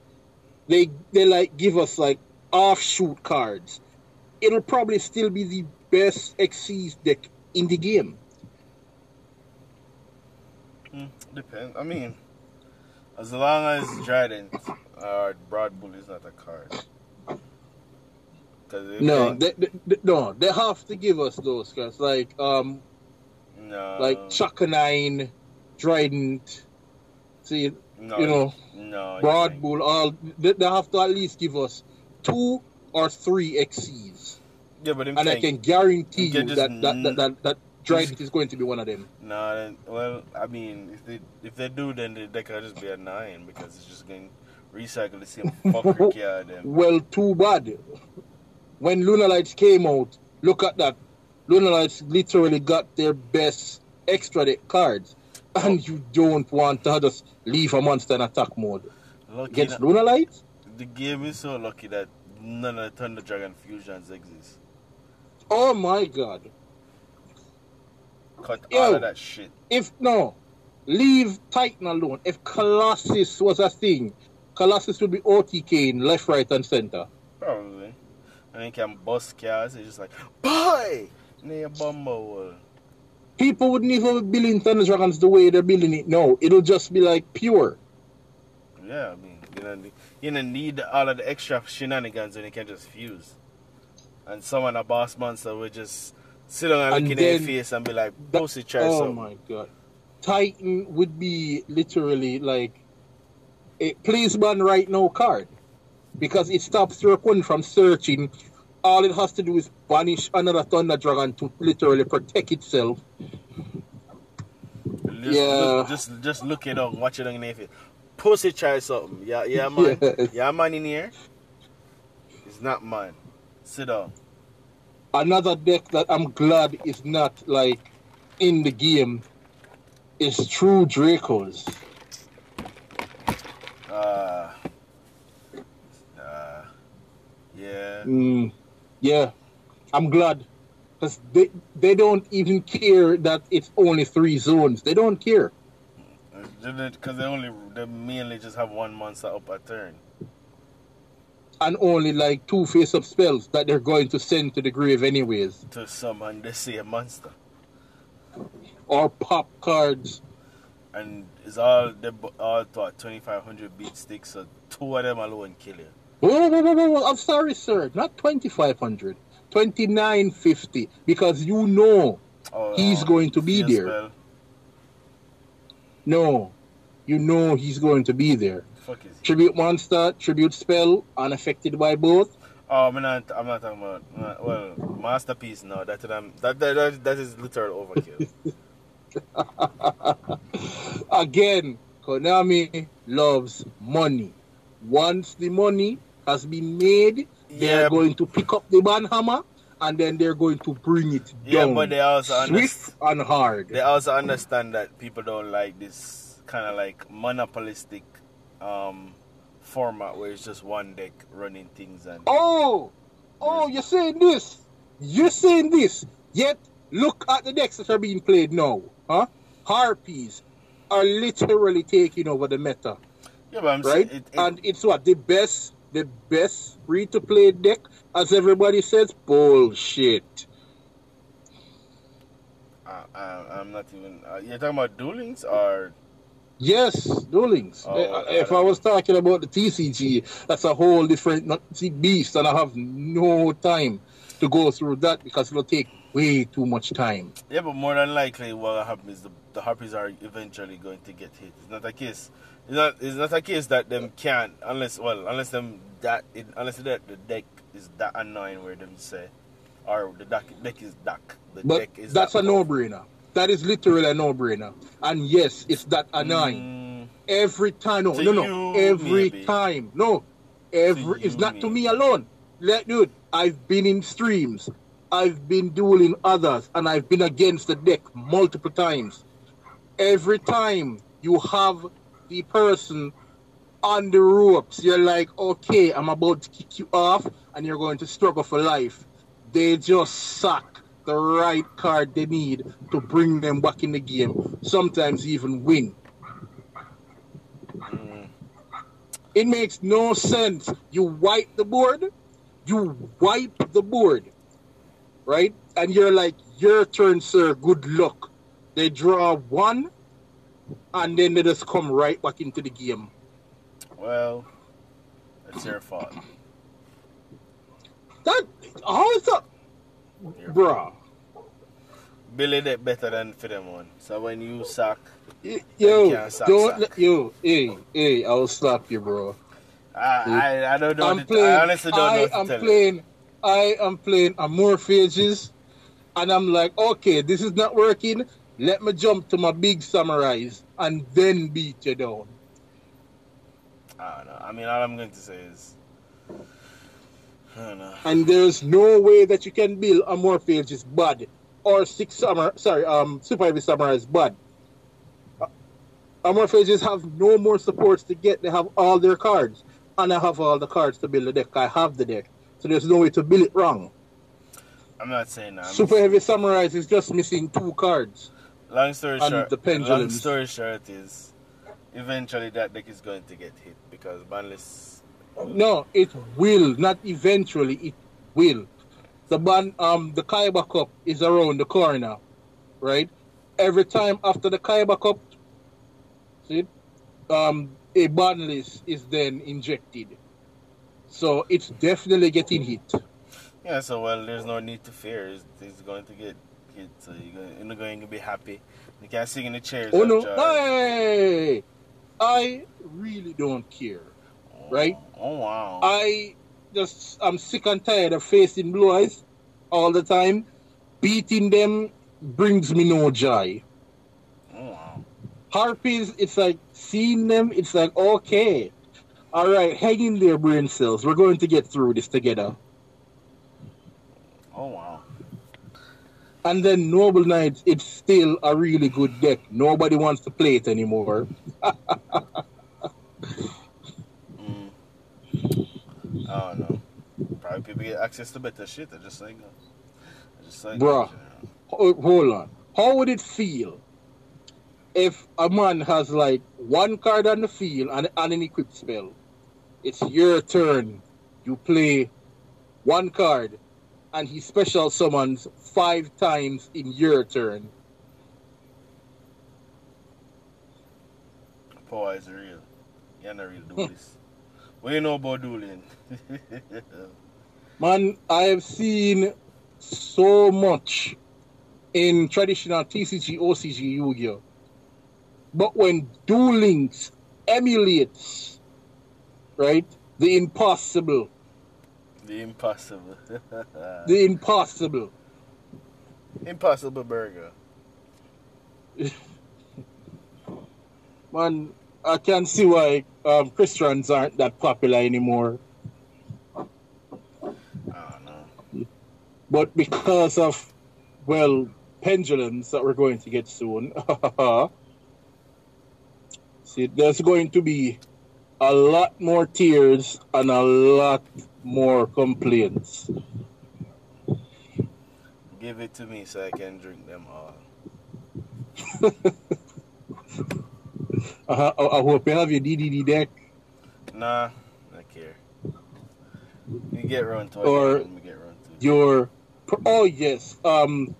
they they like give us like offshoot cards. It'll probably still be the best Xyz deck in the game. Mm, depends. I mean, as long as Drident or Broad Bull is not a card. No, they, they, they, no, they have to give us those cards like um no, like Chaka Nine, Drident. See, no, you know, no, Broad. Bull. All they, they have to at least give us two or three Xyz. Yeah, but I'm and I can guarantee you can that that, that, that, that Drident is going to be one of them. no. then- Well, I mean, if they if they do, then the deck will just be a nine because it's just going to recycle the same fucker. <laughs> Then. Well, too bad. When Lunar Lights came out, look at that. Lunar Lights literally got their best extra deck cards, and oh. you don't want to just leave a monster in attack mode Lucky against Lunar Lights. The game is so lucky that none of the Thunder Dragon fusions exist. Oh my god. Cut Yo. all of that shit. If no, leave Titan alone. If Colossus was a thing, Colossus would be OTK in left, right, and center. Probably. And he can bust cars. It's just like, boy! Near bumble. People wouldn't even be building Thunder Dragons the way they're building it No, It'll just be like pure. Yeah, I mean, you know, you don't need all of the extra shenanigans when you can just fuse. And someone, a boss monster, would just sit down and, And look in their face and be like, pussy, try oh something. my god. Titan would be literally like a policeman right now card. Because it stops your opponent from searching. All it has to do is banish another Thunder Dragon to literally protect itself. Just, Yeah. look, just, just look it up, watch it on their face. Pussy, try something. Yeah, yeah, <laughs> man. Yes. Yeah, man in here. It's not mine. Sit down. Another deck that I'm glad is not like in the game is True Dracos. Uh, uh, yeah. Mm, yeah, I'm glad because they they don't even care that it's only three zones. They don't care. Because they only, they mainly just have one monster up a turn. and only like two face up spells that they're going to send to the grave anyways. To summon the same monster. Or pop cards. And it's all, they bu- all what, 2500 beat sticks, so two of them alone kill you. Whoa, whoa, whoa, whoa, whoa, I'm sorry, sir. Not 2500. 2950. Because you know, Oh, He's oh, going to be there. Spell. No, you know he's going to be there. Fuck is he? Tribute monster, tribute spell, unaffected by both. Oh, I'm not, I'm not talking about, uh, well, Master Peace, no, that, that, that, that, that is literal overkill. <laughs> Again, Konami loves money. Once the money has been made, they're going to pick up the banhammer and then they're going to bring it Yeah, down. but they also swift and hard. They also understand that people don't like this kind of like monopolistic um, format where it's just one deck running things and Oh, oh, you're saying this. You're saying this. Yet, look at the decks that are being played now. Huh? Harpies are literally taking over the meta, yeah, but I'm right? saying it, it, and it's what the best, the best free to play deck, as everybody says. Bullshit. I, I, I'm not even. Uh, you're talking about Duel Links or Yes, Duel Links. Oh, Uh, okay. if I was talking about the TCG, that's a whole different beast, and I have no time to go through that because it'll take way too much time. yeah, but more than likely what will happen is the the harpies are eventually going to get hit. It's not a case. It's not. It's not a case that them can't unless well unless them that it, unless that the deck is that annoying where them say or the deck deck is dark. The But deck is that's that a no-brainer. That is literally a no-brainer. And yes, it's that annoying. Mm, Every time, no, no, no, every maybe. time, no, every. To it's you, not to me alone. Let, dude, I've been in streams, I've been dueling others, and I've been against the deck multiple times. Every time you have the person on the ropes, you're like, okay, I'm about to kick you off, and you're going to struggle for life. They just suck the right card they need to bring them back in the game. Sometimes even win. mm. It makes no sense. You wipe the board, you wipe the board, right? And you're like, your turn, sir, good luck. They draw one, and then they just come right back into the game. Well, it's your fault. That, how is that? Your Bruh. Billy did better than for them one. So when you suck, Yo, can't suck, don't, yo, hey, hey, I'll slap you, bro. I I, I don't know. I'm to- playing. I honestly don't know I to am tell you. playing. I am playing Amorphages, and I'm like, okay, this is not working. Let me jump to my big samurais and then beat you down. I don't know. I mean, all I'm going to say is, I don't know. And there's no way that you can build a Amorphages bud or six samurai. Sorry, um, Super Heavy Samurais bad. Uh, Amorphages have no more supports to get. They have all their cards. and I have all the cards to build the deck. I have the deck. So there's no way to build it wrong. I'm not saying that. Super Heavy Samurai is just missing two cards. Long story And short, the long story short is, eventually that deck is going to get hit because Banless. No, it will, not eventually, it will. The ban um the Kaiba Cup is around the corner, right? Every time after the Kaiba Cup, see, um a ban list is then injected. So it's definitely getting hit. Yeah, so well, there's no need to fear. It's, it's going to get hit, so you're, going, you're going to be happy. You can't sing in the chairs. Oh no, hey! I really don't care. Oh, right? Oh wow. I just I'm sick and tired of facing blue eyes all the time. Beating them brings me no joy. oh wow. Harpies, it's like seeing them, it's like okay. Alright, hang in there, brain cells. We're going to get through this together. Oh wow. And then Noble Knights, it's still a really good deck. Nobody wants to play it anymore. <laughs> Mm. I don't know. Probably people get access to better shit. I just saying. I just saying. Bruh. Hold on. How would it feel if a man has like one card on the field and, and an equip spell? It's your turn. You play one card and he special summons five times in your turn. Power is real. You're not real duelist. what do you know about dueling? <laughs> Man, I have seen so much in traditional TCG, OCG, Yu-Gi-Oh! But when Duel Links emulates, right, the impossible, the impossible. <laughs> the impossible, impossible burger. <laughs> man, I can see why um, Christians aren't that popular anymore. I don't know. But because of, well, pendulums that we're going to get soon, <laughs> see, there's going to be a lot more tears and a lot more complaints. Give it to me so I can drink them all. I, I, I hope you have your DDD deck. Nah, I care. You get round to. Or we get round to. Your oh yes, um,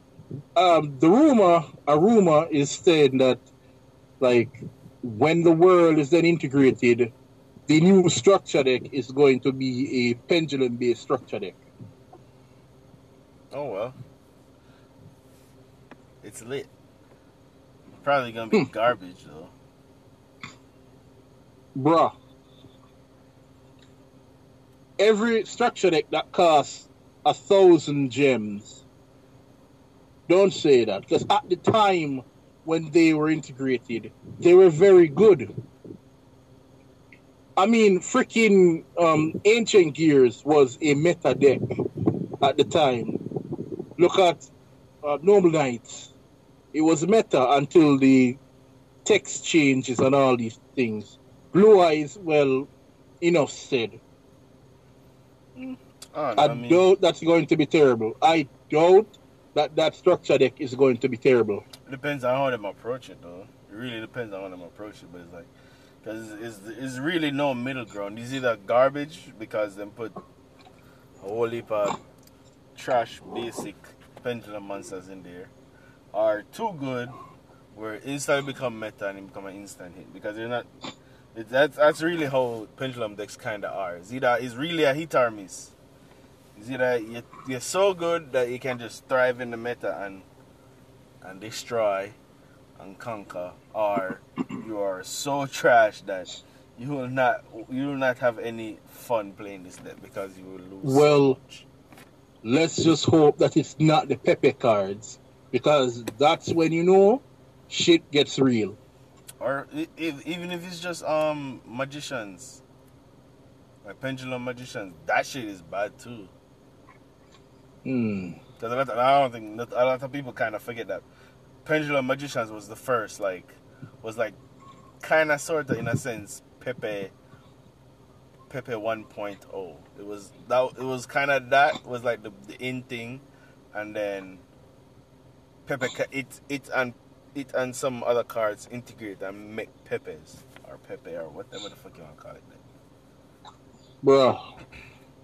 um, the rumor, a rumor is saying that, like, when the world is then integrated, the new structure deck is going to be a pendulum-based structure deck. Oh well. It's lit. Probably gonna be Hmm. garbage though. Bruh. Every structure deck that costs a thousand gems. Don't say that, because at the time when they were integrated, they were very good. I mean, freaking um, Ancient Gears was a meta deck at the time. Look at uh, Noble Knights. It was meta until the text changes and all these things. Blue Eyes, well, enough said. Oh, I, I mean, doubt that's going to be terrible. I doubt that that structure deck is going to be terrible. it depends on how them approach it though. It really depends on how them approach it, but it's like, because it's, it's really no middle ground. It's either garbage because them put a whole heap of trash basic pendulum monsters in there, or too good where it instantly become meta and it become an instant hit because they're not. It, that's that's really how pendulum decks kind of are. It's either it's really a hit or miss. It's you're, you're so good that you can just thrive in the meta and and destroy and conquer, or <coughs> you are so trash that you will not you will not have any fun playing this deck because you will lose. so Well, much. Let's just hope that it's not the Pepe cards, because that's when you know shit gets real. or if, even if it's just um magicians, like pendulum magicians, that shit is bad too. Hmm. Because a lot, I don't think a lot of people kind of forget that Pendulum Magicians was the first, like, was like, kind of sort of in a sense, Pepe, Pepe 1.0. It was that it was kind of that was like the, the in thing, and then Pepe it it and it and some other cards integrate and make Pepes or Pepe or whatever the fuck you want to call it. Then. Bruh,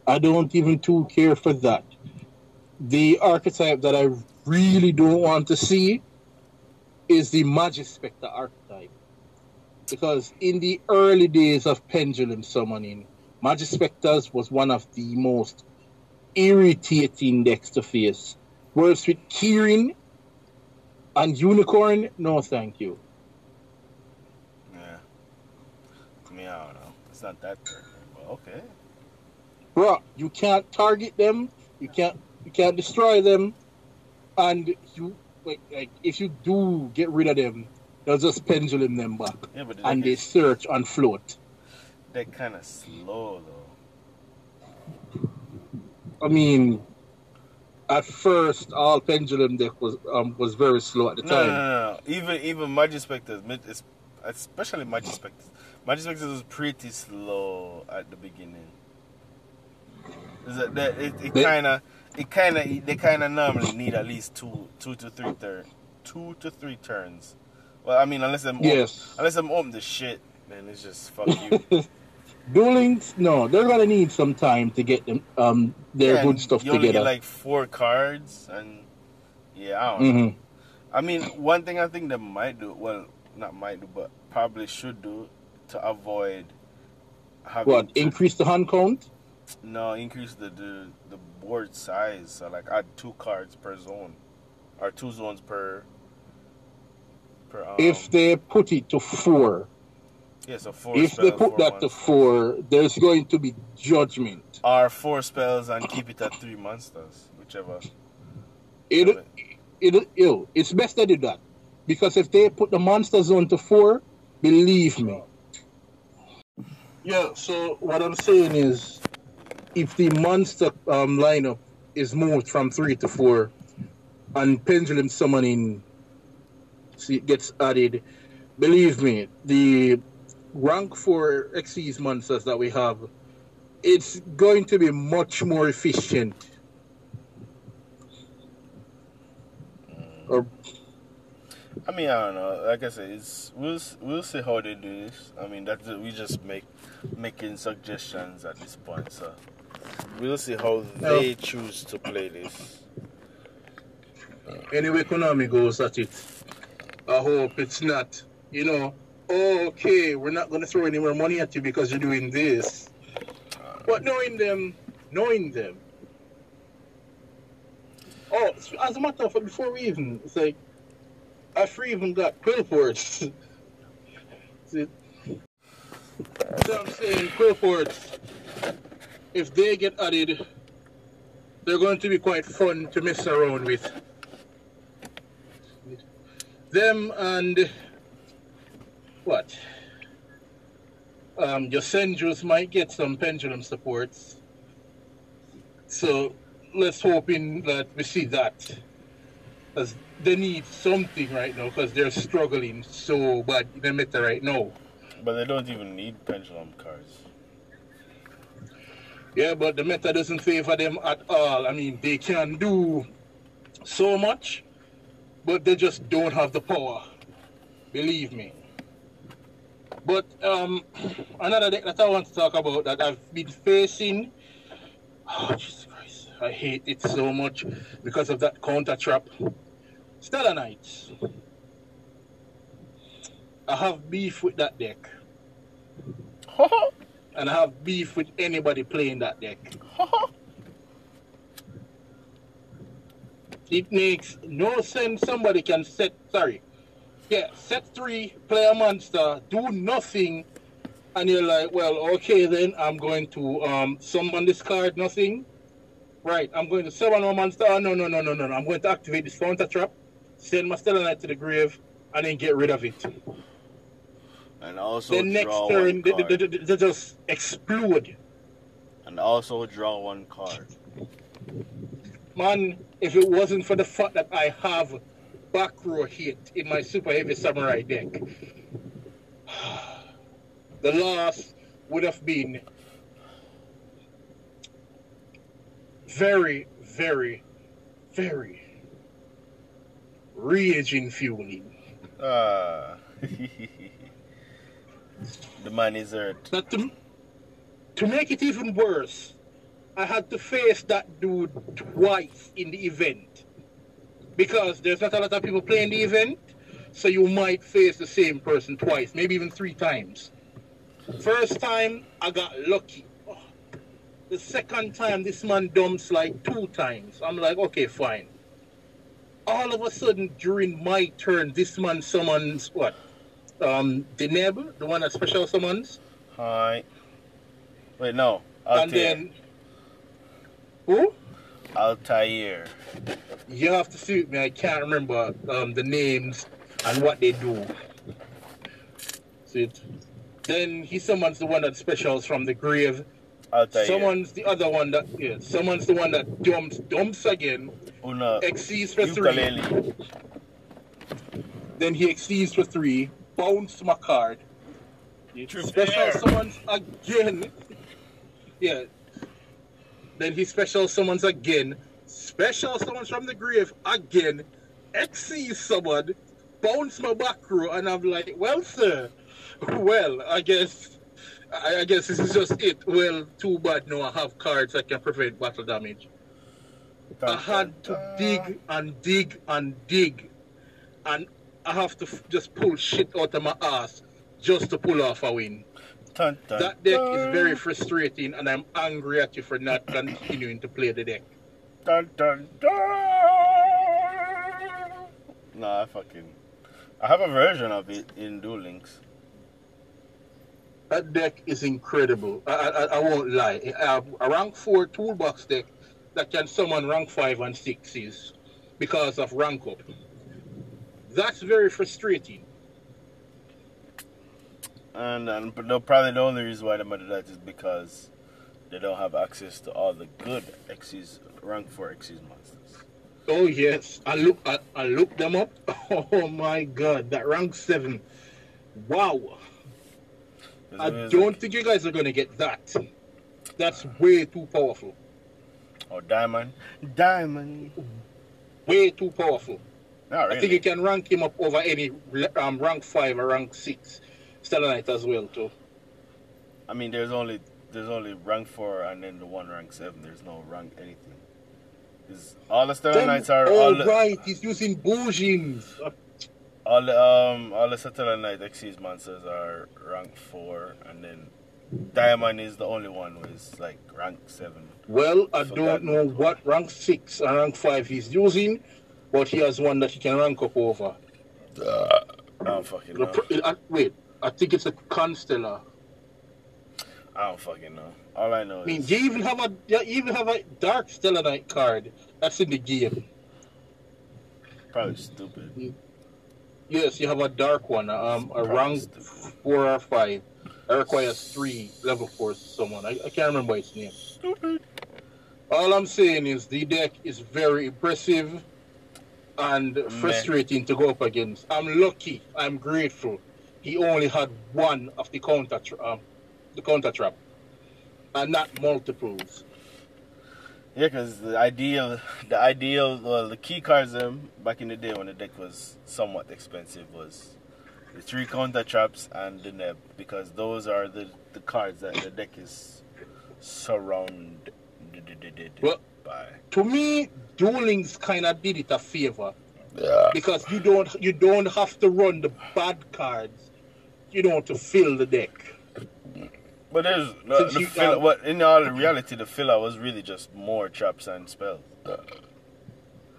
I don't even too care for that. The archetype that I really don't want to see is the Majespecter archetype. Because in the early days of pendulum summoning, Majespecters was one of the most irritating decks to face. Whereas with Kirin and Unicorn, no thank you. Yeah. I mean, I don't know. It's not that perfect, but okay. Bro, you can't target them, you can't you can't destroy them, and you like like if you do get rid of them, they'll just pendulum them back. Yeah, but And they search and float. they're kind of slow though. I mean at first all pendulum deck was um was very slow at the No, time. no, no. Even even Majespecters, mid- es- especially Majespecters. Majespecters was pretty slow at the beginning. Is that, that it, it They- kind of it kind of they kind of normally need at least two two to three turn two to three turns. Well, I mean unless them Yes. unless them open the shit, then it's just fuck you. <laughs> Duel Links, no, they're gonna need some time to get them um their Yeah, good stuff you only together. get like four cards, and yeah, I don't know. hmm I mean, one thing I think they might do, well, not might do, but probably should do to avoid having What, to- increase the hand count? no increase the, the the board size. So like add two cards per zone, or two zones per per. Um, If they put it to four, yeah, so four. if they put four that to four, there's going to be judgment. or four spells and keep it at three monsters, whichever. It, it, it, it's best they do that. Because if they put the monster zone to four, believe me. Yeah, so what I'm saying is, if the monster um, lineup is moved from three to four, and pendulum summoning see, gets added, believe me, the rank four Xyz monsters that we have, it's going to be much more efficient. Or I mean, I don't know. Like I said, it's we'll we'll see how they do this. I mean, that's we just make making suggestions at this point. So we'll see how they choose to play this. anyway Konami goes at it. I hope it's not, you know, Oh, okay, we're not going to throw any more money at you because you're doing this. But knowing them, knowing them. Oh, as a matter of fact, before we even, it's like, I've even got Qliphorts. <laughs> So I'm saying Qliphorts, if they get added, they're going to be quite fun to mess around with them and what? Um, your Senjus might get some pendulum supports. So let's hope in that we see that. Because they need something right now because they're struggling so bad in the meta right now. But they don't even need pendulum cards. Yeah, but the meta doesn't favor them at all. I mean, they can do so much, but they just don't have the power. Believe me. But um, another deck that I want to talk about that I've been facing. Oh, Jesus Christ. I hate it so much because of that counter trap. Stellar Knights. I have beef with that deck. <laughs> And I have beef with anybody playing that deck. <laughs> It makes no sense somebody can set sorry. Yeah, set three, play a monster, do nothing, and you're like, well, okay then I'm going to um summon this card, nothing. Right, I'm going to summon a monster. Oh, no, no, no, no, no, no. I'm going to activate this counter trap, send my Stellar Knight to the grave, and then get rid of it. And also the next draw turn, one they, they, they, they just explode. And also draw one card. Man, if it wasn't for the fact that I have buckrow hit in my super heavy samurai deck, <sighs> the loss would have been very, very, very rage fueling. Ah. <laughs> the man is hurt. But to, to make it even worse, I had to face that dude twice in the event. Because there's not a lot of people playing the event, so you might face the same person twice, maybe even three times. First time, I got lucky. Oh, The second time, this man dumps like two times. I'm like, okay, fine. All of a sudden, during my turn, this man summons what? Um, Deneb, the one that special summons. Hi. Wait, no. and Altair. then who? Altair. You have to suit me. I can't remember um, the names and what they do. See? Then he summons the one that specials from the grave. Altair. Someone's the other one that yeah. Someone's the one that dumps dumps again. Una. Exceeds for three. Then he exceeds for three. Bounce my card. True Special summons again. Yeah. Then he special summons again. Special summons from the grave again. Exceeds someone. Bounce my back row, and I'm like, well, sir. Well, I guess. I, I guess this is just it. Well, too bad. No, I have cards that can prevent battle damage. I had to dig and dig and dig, and I have to f- just pull shit out of my ass just to pull off a win. Dun, dun, That deck is very frustrating, and I'm angry at you for not continuing to play the deck. Dun, dun, dun. Nah, I fucking. I have a version of it in Duel Links. That deck is incredible. I, I, I won't lie. I have a rank four toolbox deck that can summon rank five and sixes because of rank up. That's very frustrating. And, and no, probably the only reason why they might do that is because they don't have access to all the good Xyz, rank 4 Xyz monsters. Oh yes, I look I, I looked them up. <laughs> Oh my god, that rank seven. wow! I don't like, think you guys are gonna get that. That's way too powerful. oh, Diamond. Diamond. Way too powerful. Not I think you can rank him up over any um, rank five or rank six Stellar Knight as well too. I mean, there's only there's only rank 4 and then the one rank 7. There's no rank anything. all the Knights are. all the, right, he's using Bujins. Uh, All the um all the Satellite Knight Xyz monsters are rank four, and then Diamond is the only one who is like rank seven. Well, I Forgot don't know what rank six and rank five he's using, but he has one that he can rank up over. I don't fucking know. uh, wait, I think it's a Constellar. I don't fucking know. All I know I mean, is you even have a you even have a Dark Stellar Knight card that's in the game. probably stupid. Yes, you have a dark one, um, a rank four or five. That requires three level four someone. I, I can't remember its name. Stupid. All I'm saying is the deck is very impressive and frustrating to go up against. I'm lucky. I'm grateful. He only had one of the counter tra- um, the counter trap, and not multiples. Yeah, because the ideal, the ideal, well, the key cards um, back in the day when the deck was somewhat expensive was the three counter traps and Deneb because those are the, the cards that the deck is surrounded Well- by. To me, Duel Links kind of did it a favor Yeah. because you don't you don't have to run the bad cards, you know, to fill the deck. But there's no, the filler, um, what in all reality the filler was really just more traps and spells.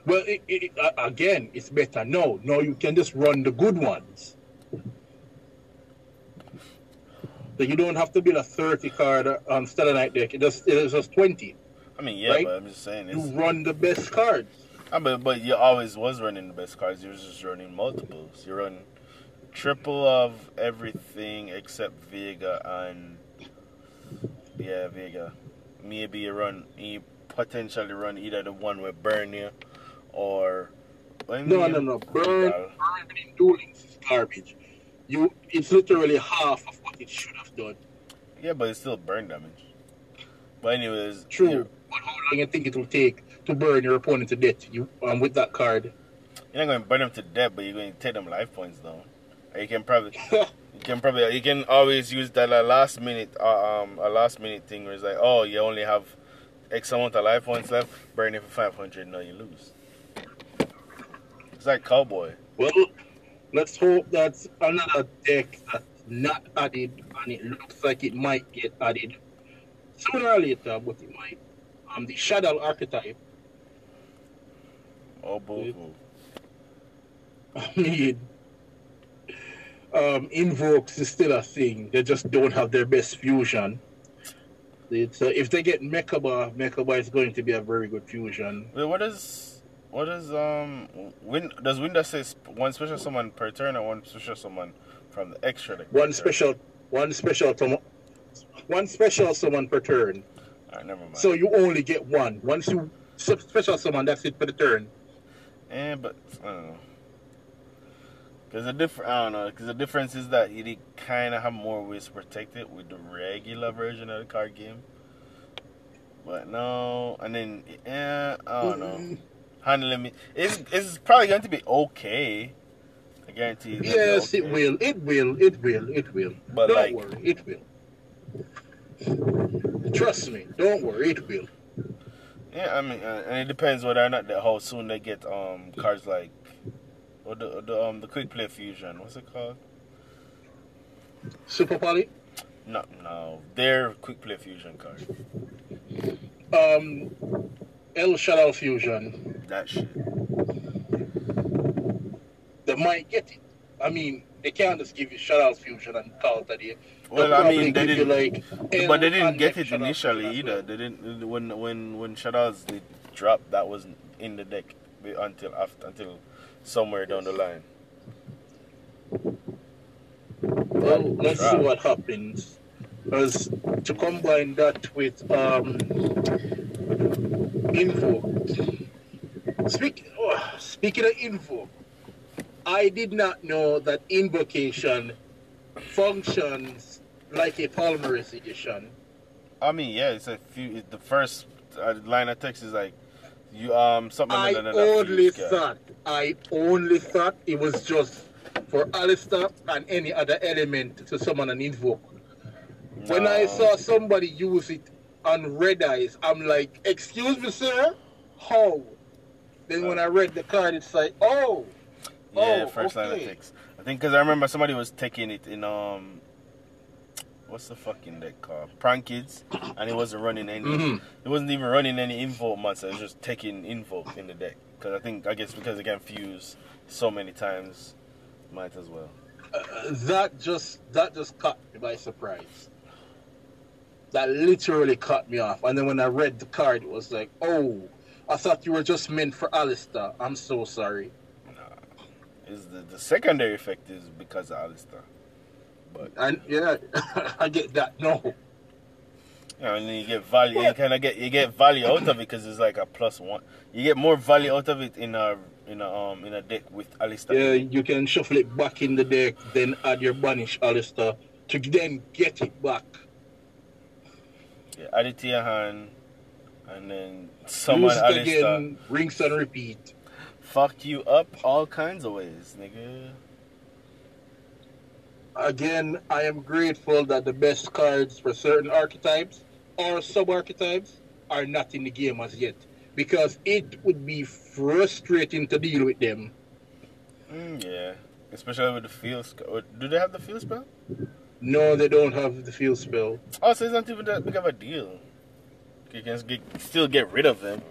Well, it, it, uh, again, it's better No, no, you can just run the good ones. So you don't have to build a 30 card um, Stellar Knight deck. It just, it is just 20. I mean, yeah, Right? but I'm just saying You run the best cards. I mean, but you always was running the best cards. You was just running multiples. You run triple of everything except Vega and yeah, Vega. Maybe you run you potentially run either the one with burn you or I No, mean, no, no. Burn, uh, burn in Duel is garbage. You, it's literally half of what it should have done. Yeah, but it's still burn damage. But anyways, True. But how long you think it will take to burn your opponent to death you um, with that card? You're not going to burn them to death, but you're going to take them life points though. You can probably, you can probably, you can always use that uh, last minute, uh, um, a last minute thing where it's like, oh, you only have X amount of life points left, burn it for 500, no, you lose. It's like cowboy. Well, let's hope that's another deck that's not added, and it looks like it might get added sooner or later, but it might. Um, the Shadow archetype. Oh, boo boo. <laughs> I mean, um, invokes is still a thing. They just don't have their best fusion. It's, uh, if they get Mechaba, Mechaba is going to be a very good fusion. Wait, what is, what is, um, win, does Windows say one special summon per turn or one special summon from the extra deck? One special, one special, one special summon per turn. Alright, never mind. So you only get one. Once you special summon, that's it for the turn. Eh, but I don't know. Cause the different, I don't know. Cause the difference is that you kind of have more ways to protect it with the regular version of the card game. But no, and then yeah, I don't know. Handling me, it's it's probably going to be okay. I guarantee. Be Yes, it will. It will. It will. It will. But don't like- worry, it will. Trust me. Don't worry, it will. Yeah, I mean, uh, and it depends whether or not that how soon they get um cards like, or the the um the quick play fusion. What's it called? Super Poly. No, no, their quick play fusion card. Um, El Shaddoll Fusion. That shit. They might get it. I mean, they can't just give you Shaddoll Fusion and call it a day. Well, I mean, they didn't. like, El but they didn't get it initially either. They didn't when when when Shaddolls they dropped that wasn't in the deck until after until somewhere down the line. Well, let's see what happens. Because to combine that with um, info. Speak, oh, speaking of info, I did not know that invocation functions like a Polymerization. I mean, yeah, it's a few. It's the first uh, line of text is like you um something. I da- da- da, only thought, I only thought it was just for Aleister and any other element to summon an invoke. When I saw somebody use it on Red Eyes, I'm like, excuse me, sir? How? Then when I read the card, it's like, oh, yeah, oh, first line of text. I think because I remember somebody was taking it in um. What's the fucking deck called? Prank Kids, and it wasn't running any. Mhm. It wasn't even running any invoke monster. It was just taking invoke in the deck. Because I think I guess because it can fuse so many times, might as well. Uh, that just that just caught me by surprise. That literally caught me off. And then when I read the card, it was like, oh, I thought you were just meant for Aleister. I'm so sorry. Nah, Is the, the secondary effect is because of Aleister. But And yeah, <laughs> I get that. No. you know, and then you get value. You kind of get you get value out of it because it's like a plus one. You get more value out of it in a in a um in a deck with Aleister. Yeah, you can shuffle it back in the deck, then add your banish Aleister to then get it back. Yeah, add it to your hand, and then summon Use it Aleister. again, rinse and repeat. Fuck you up all kinds of ways, nigga. Again, I am grateful that the best cards for certain archetypes or sub archetypes are not in the game as yet. Because it would be frustrating to deal with them. Mm, yeah, especially with the field. spell. Do they have the field spell? No, they don't have the field spell. Oh, so it's not even that big of a deal. You can get, still get rid of them.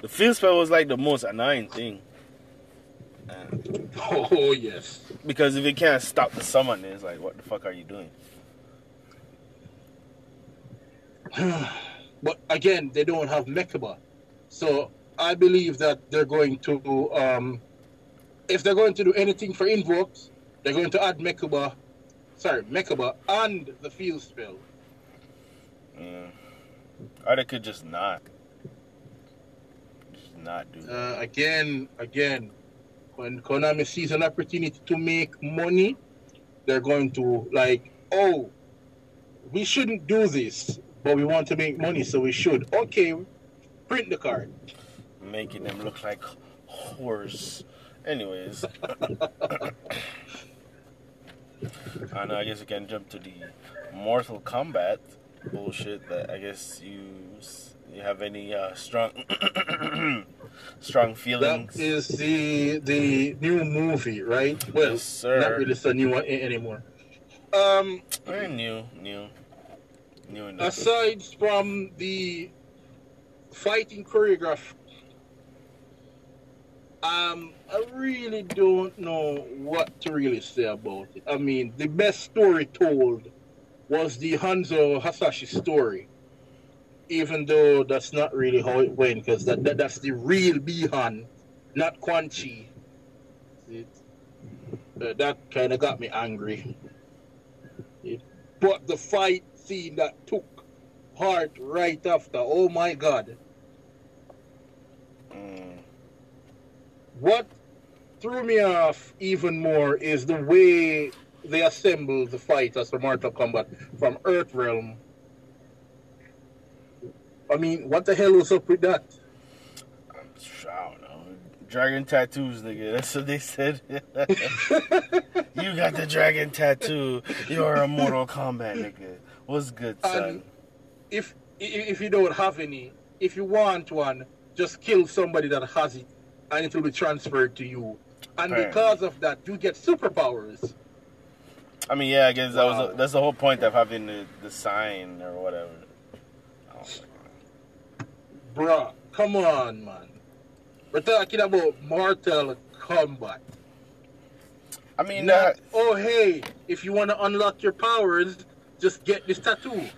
The field spell was like the most annoying thing. Uh, <laughs> Oh, yes. because if you can't stop the summon, it's like, what the fuck are you doing? <sighs> But again, they don't have Mechaba. So I believe that they're going to, um, if they're going to do anything for invokes, they're going to add Mechaba, sorry, Mechaba and the field spell. Yeah. Or they could just not. Just not do that. Uh, again, again, when Konami sees an opportunity to make money, they're going to like, oh, we shouldn't do this, but we want to make money, so we should. Okay, Print the card. making them look like whores. Anyways, <laughs> and I guess we can jump to the Mortal Kombat bullshit. That I guess you you have any uh, strong <coughs> strong feelings. That is the the new movie, right? Well, Yes, sir. not really a new one anymore. Um, Eh, new, new, new enough. aside from the fighting choreograph, um, I really don't know what to really say about it. I mean, the best story told was the Hanzo Hasashi story. Even though that's not really how it went, because that, that that's the real Bi-Han, not Quan Chi. Uh, that kind of got me angry. It, but the fight scene that took heart right after, oh my god. Mm. What threw me off even more is the way they assembled the fighters for Mortal Kombat from Earth Realm. I mean, what the hell was up with that? I don't know. Dragon tattoos, nigga. <laughs> That's what they said. <laughs> you got the dragon tattoo. You're a Mortal Kombat, nigga. What's good, son? And if if you don't have any, if you want one, just kill somebody that has it, and it will be transferred to you. And because of that, you get superpowers. I mean, yeah, I guess that was Wow. that's the whole point of having the, the sign or whatever. Bruh, come on, man. We're talking about Mortal Kombat. I mean, Not, that, uh, oh, hey, if you want to unlock your powers, just get this tattoo.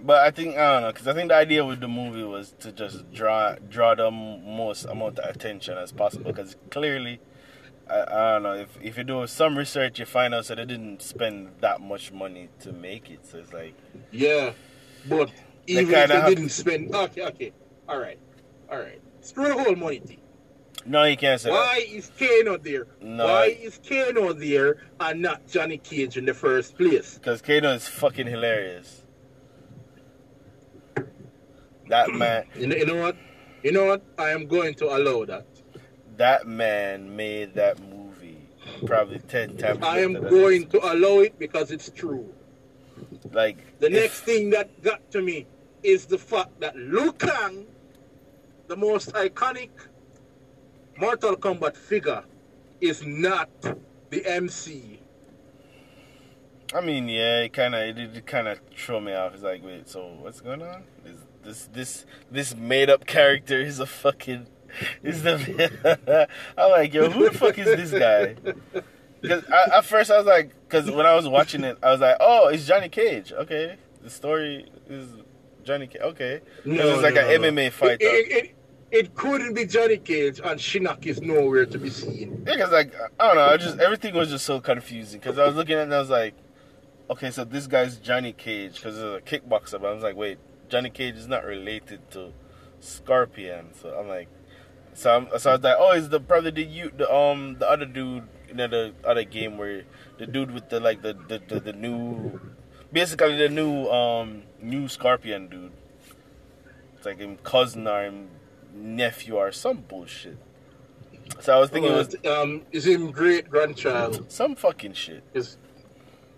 but I think I don't know because I think the idea with the movie was to just draw draw the most amount of attention as possible because clearly. I, I don't know if if you do some research, you find out that they didn't spend that much money to make it. So it's like, Yeah, but even if they didn't spend. Okay, okay. All right. All right. Screw the whole money thing. no, you can't say. Why is Kano there? No. Why is Kano there and not Johnny Cage in the first place? Because Kano is fucking hilarious. That man, <clears throat> You know, you know what? You know what? I am going to allow that. that man made that movie probably ten times. I am going to allow it because it's true. like The if- next thing that got to me is the fact that Liu Kang, the most iconic Mortal Kombat figure, is not the MC. I mean, yeah, it kind of it, did kind of throw me off. It's like, wait, so what's going on? Is this this this made up character is a fucking is the <laughs> I'm like, yo, who the fuck is this guy? Because at first I was like, because when I was watching it, I was like, oh, it's Johnny Cage. Okay, the story is Johnny Cage. Okay, it was like an MMA fighter. It, it, it, it couldn't be Johnny Cage, and Shinnok is nowhere to be seen. Yeah, because like I don't know, I just everything was just so confusing. Because I was looking at it and I was like, okay, so this guy's Johnny Cage because he's a kickboxer. But I was like, wait, Johnny Cage is not related to Scorpion. So I'm like, so I'm, so I was like, oh, is the probably the you the um the other dude you know the other game where the dude with the like the the, the, the new basically the new um new Scorpion dude. It's like him cousin or him nephew or some bullshit. So I was thinking it was um, is him great grandchild? some fucking shit. His,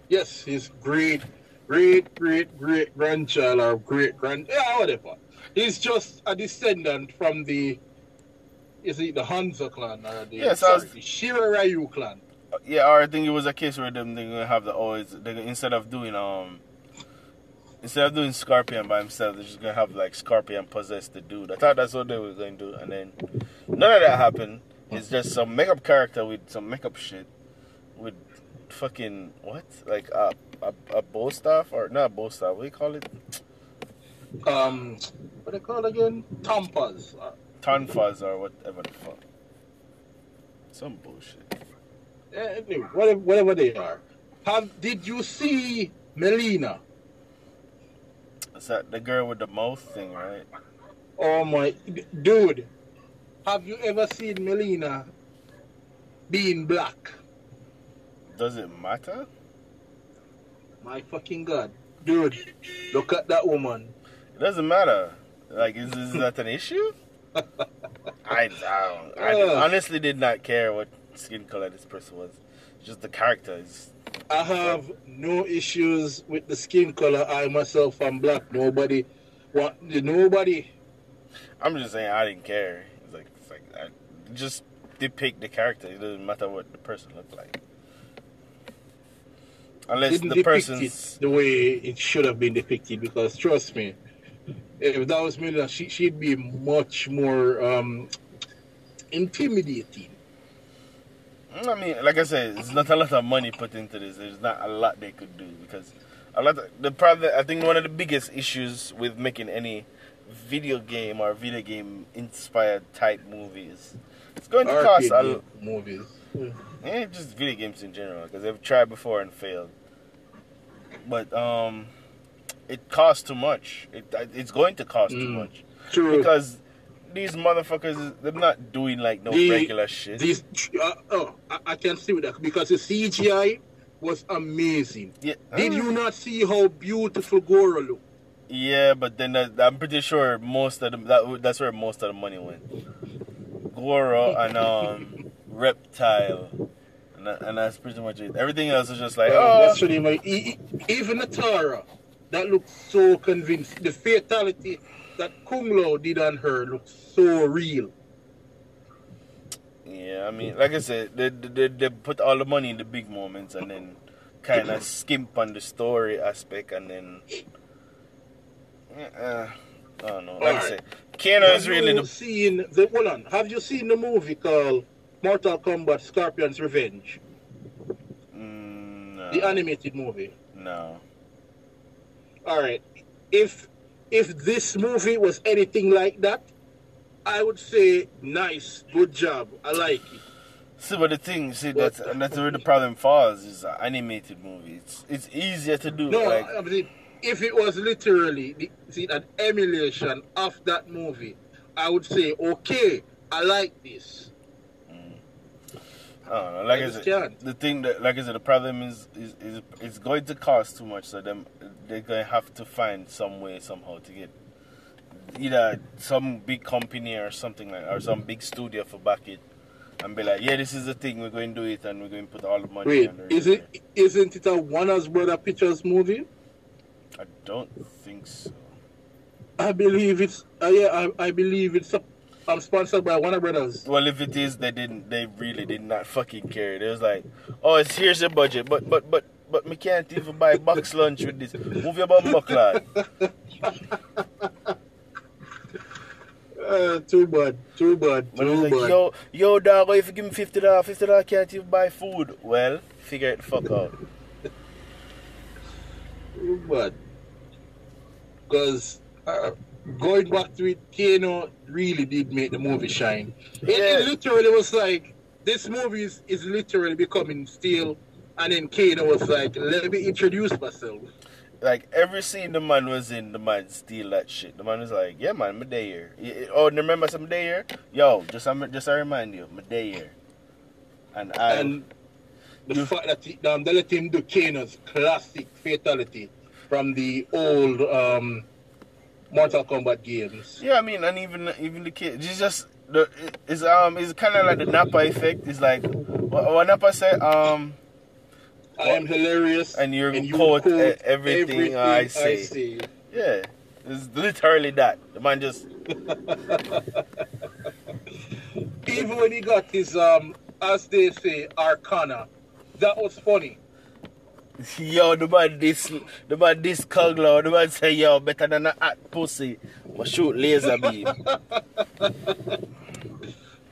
yes, his great, great, great, great grandchild or great grand, yeah, whatever. He's just a descendant from the, is it the Hanzo clan or the, Yes, I sorry, was- the Shirai Ryu clan? Yeah, or I think it was a case where them they're gonna have the always they instead of doing um instead of doing Scorpion by himself, they're just gonna have like Scorpion possess the dude. I thought that's what they were going to do, and then none of that happened. It's just some makeup character with some makeup shit with fucking what like a a, a bow staff or not a bow staff? What do you call it? Um, what they call again? Tampas. Uh, or whatever the fuck. Some bullshit. Eh, anyway, whatever, whatever they are. Have did you see Mileena? Is that the girl with the mouth thing, right? Oh my, dude! Have you ever seen Mileena being black? Does it matter? My fucking god, dude! Look at that woman. It doesn't matter. Like, is, is that an issue? <laughs> I, I, don't, I honestly did not care what skin color this person was. Just the character is. I have no issues with the skin color. I myself am black. Nobody, want nobody. I'm just saying I didn't care. It's like, it's like I, just depict the character. It doesn't matter what the person looked like. Unless didn't the person's. the way it should have been depicted. Because trust me, if that was me, she, she'd be much more um, intimidating. I mean, like I said, it's not a lot of money put into this. There's not a lot they could do because a lot. Of, the problem, I think, one of the biggest issues with making any video game or video game inspired type movies, it's going to cost a lot. movies. Eh, just video games in general because they've tried before and failed. But um, it costs too much. It it's going to cost too Mm. much True. because these motherfuckers they're not doing like no The- regular shit. These, uh, oh, I, I can see with that because the CGI was amazing. yeah, Did you not see how beautiful Goro looked? Yeah, but then that, I'm pretty sure most of the that that's where most of the money went. Goro <laughs> and um Reptile, and, that, and that's pretty much it. Everything else is just like oh, that's my, e- even Nitara, that looked so convinced. The fatality that Kung Lao did on her looked so real. yeah. I mean, like I said, they, they they put all the money in the big moments and then kind of skimp on the story aspect and then. Uh, I don't know. Like I said, Kano is Have really you the seen the hold on? Have you seen the movie called Mortal Kombat: Scorpion's Revenge? mm, no, The animated movie. no. All right. If if this movie was anything like that, I would say nice, good job. I like it. See, but the thing, see, But- that's that's where the problem falls. Is an animated movie. It's it's easier to do. No, like, I mean, if it was literally the, see, an emulation of that movie, I would say, okay, I like this. I don't know. Like I I, said, the thing that, like I said, the problem is is, is it's going to cost too much. So them they're going to have to find some way somehow to get either some big company or something like, or some big studio for back it. And be like, yeah, this is the thing. We're going to do it, and we're going to put all the money. Wait, under is it isn't it a Warner's Brother Pictures movie? I don't think so. I believe it's uh, yeah, I, I believe it's a, um, sponsored by Warner Brothers. Well, if it is, they didn't. They really did not fucking care. They was like, "Oh, it's here's your budget, but but but but me can't even buy box lunch with this. Move your bum buck, lad." Uh, too bad, too bad, it too like, bad. "Yo, yo, dog, if you give me fifty dollars, fifty dollars can't even buy food." Well, figure it the fuck out. Too bad. Because uh, going back to it, Kano really did make the movie shine. It, it literally was like this movie is, is literally becoming steel, and then Kano was like, "Let me introduce myself." Like every scene the man was in, the man steal that shit. The man was like, "Yeah, man, my day here." Oh, remember some day here? Yo, just I'm just I remind you, my day here. And I and the you- fact that he, um, they let him do Kano's classic fatality from the old um, Mortal Kombat games. Yeah, I mean, and even even the kid, it's just the it's um it's kind of like the Napa effect. It's like what, what Napa said um I am hilarious, And you you quote, quote uh, everything I say. yeah, it's literally that. The man just <laughs> Even when he got his um, as they say, Arcana, that was funny. <laughs> yo the man this the man this Kugler, the man say yo better than a hot pussy, but shoot laser beam. <laughs>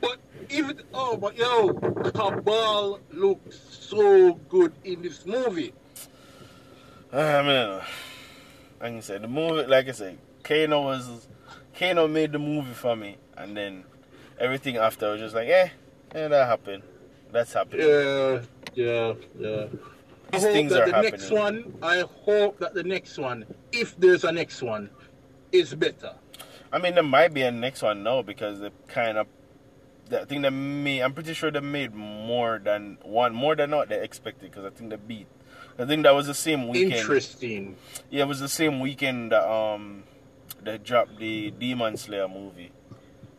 But even oh, but yo, Kabal looked so good in this movie. I mean, like I said, the movie, like I said, Kano was Kano made the movie for me, and then everything after was just like, eh, eh, that happened. That's happening. Yeah, yeah, yeah. I These hope things that are the next one, I hope that the next one, if there's a next one, is better. I mean, there might be a next one now because they kind of. I think they made. I'm pretty sure they made more than one, more than what they expected. Because I think they beat. I think that was the same weekend. Interesting. Yeah, it was the same weekend that um, they dropped the Demon Slayer movie,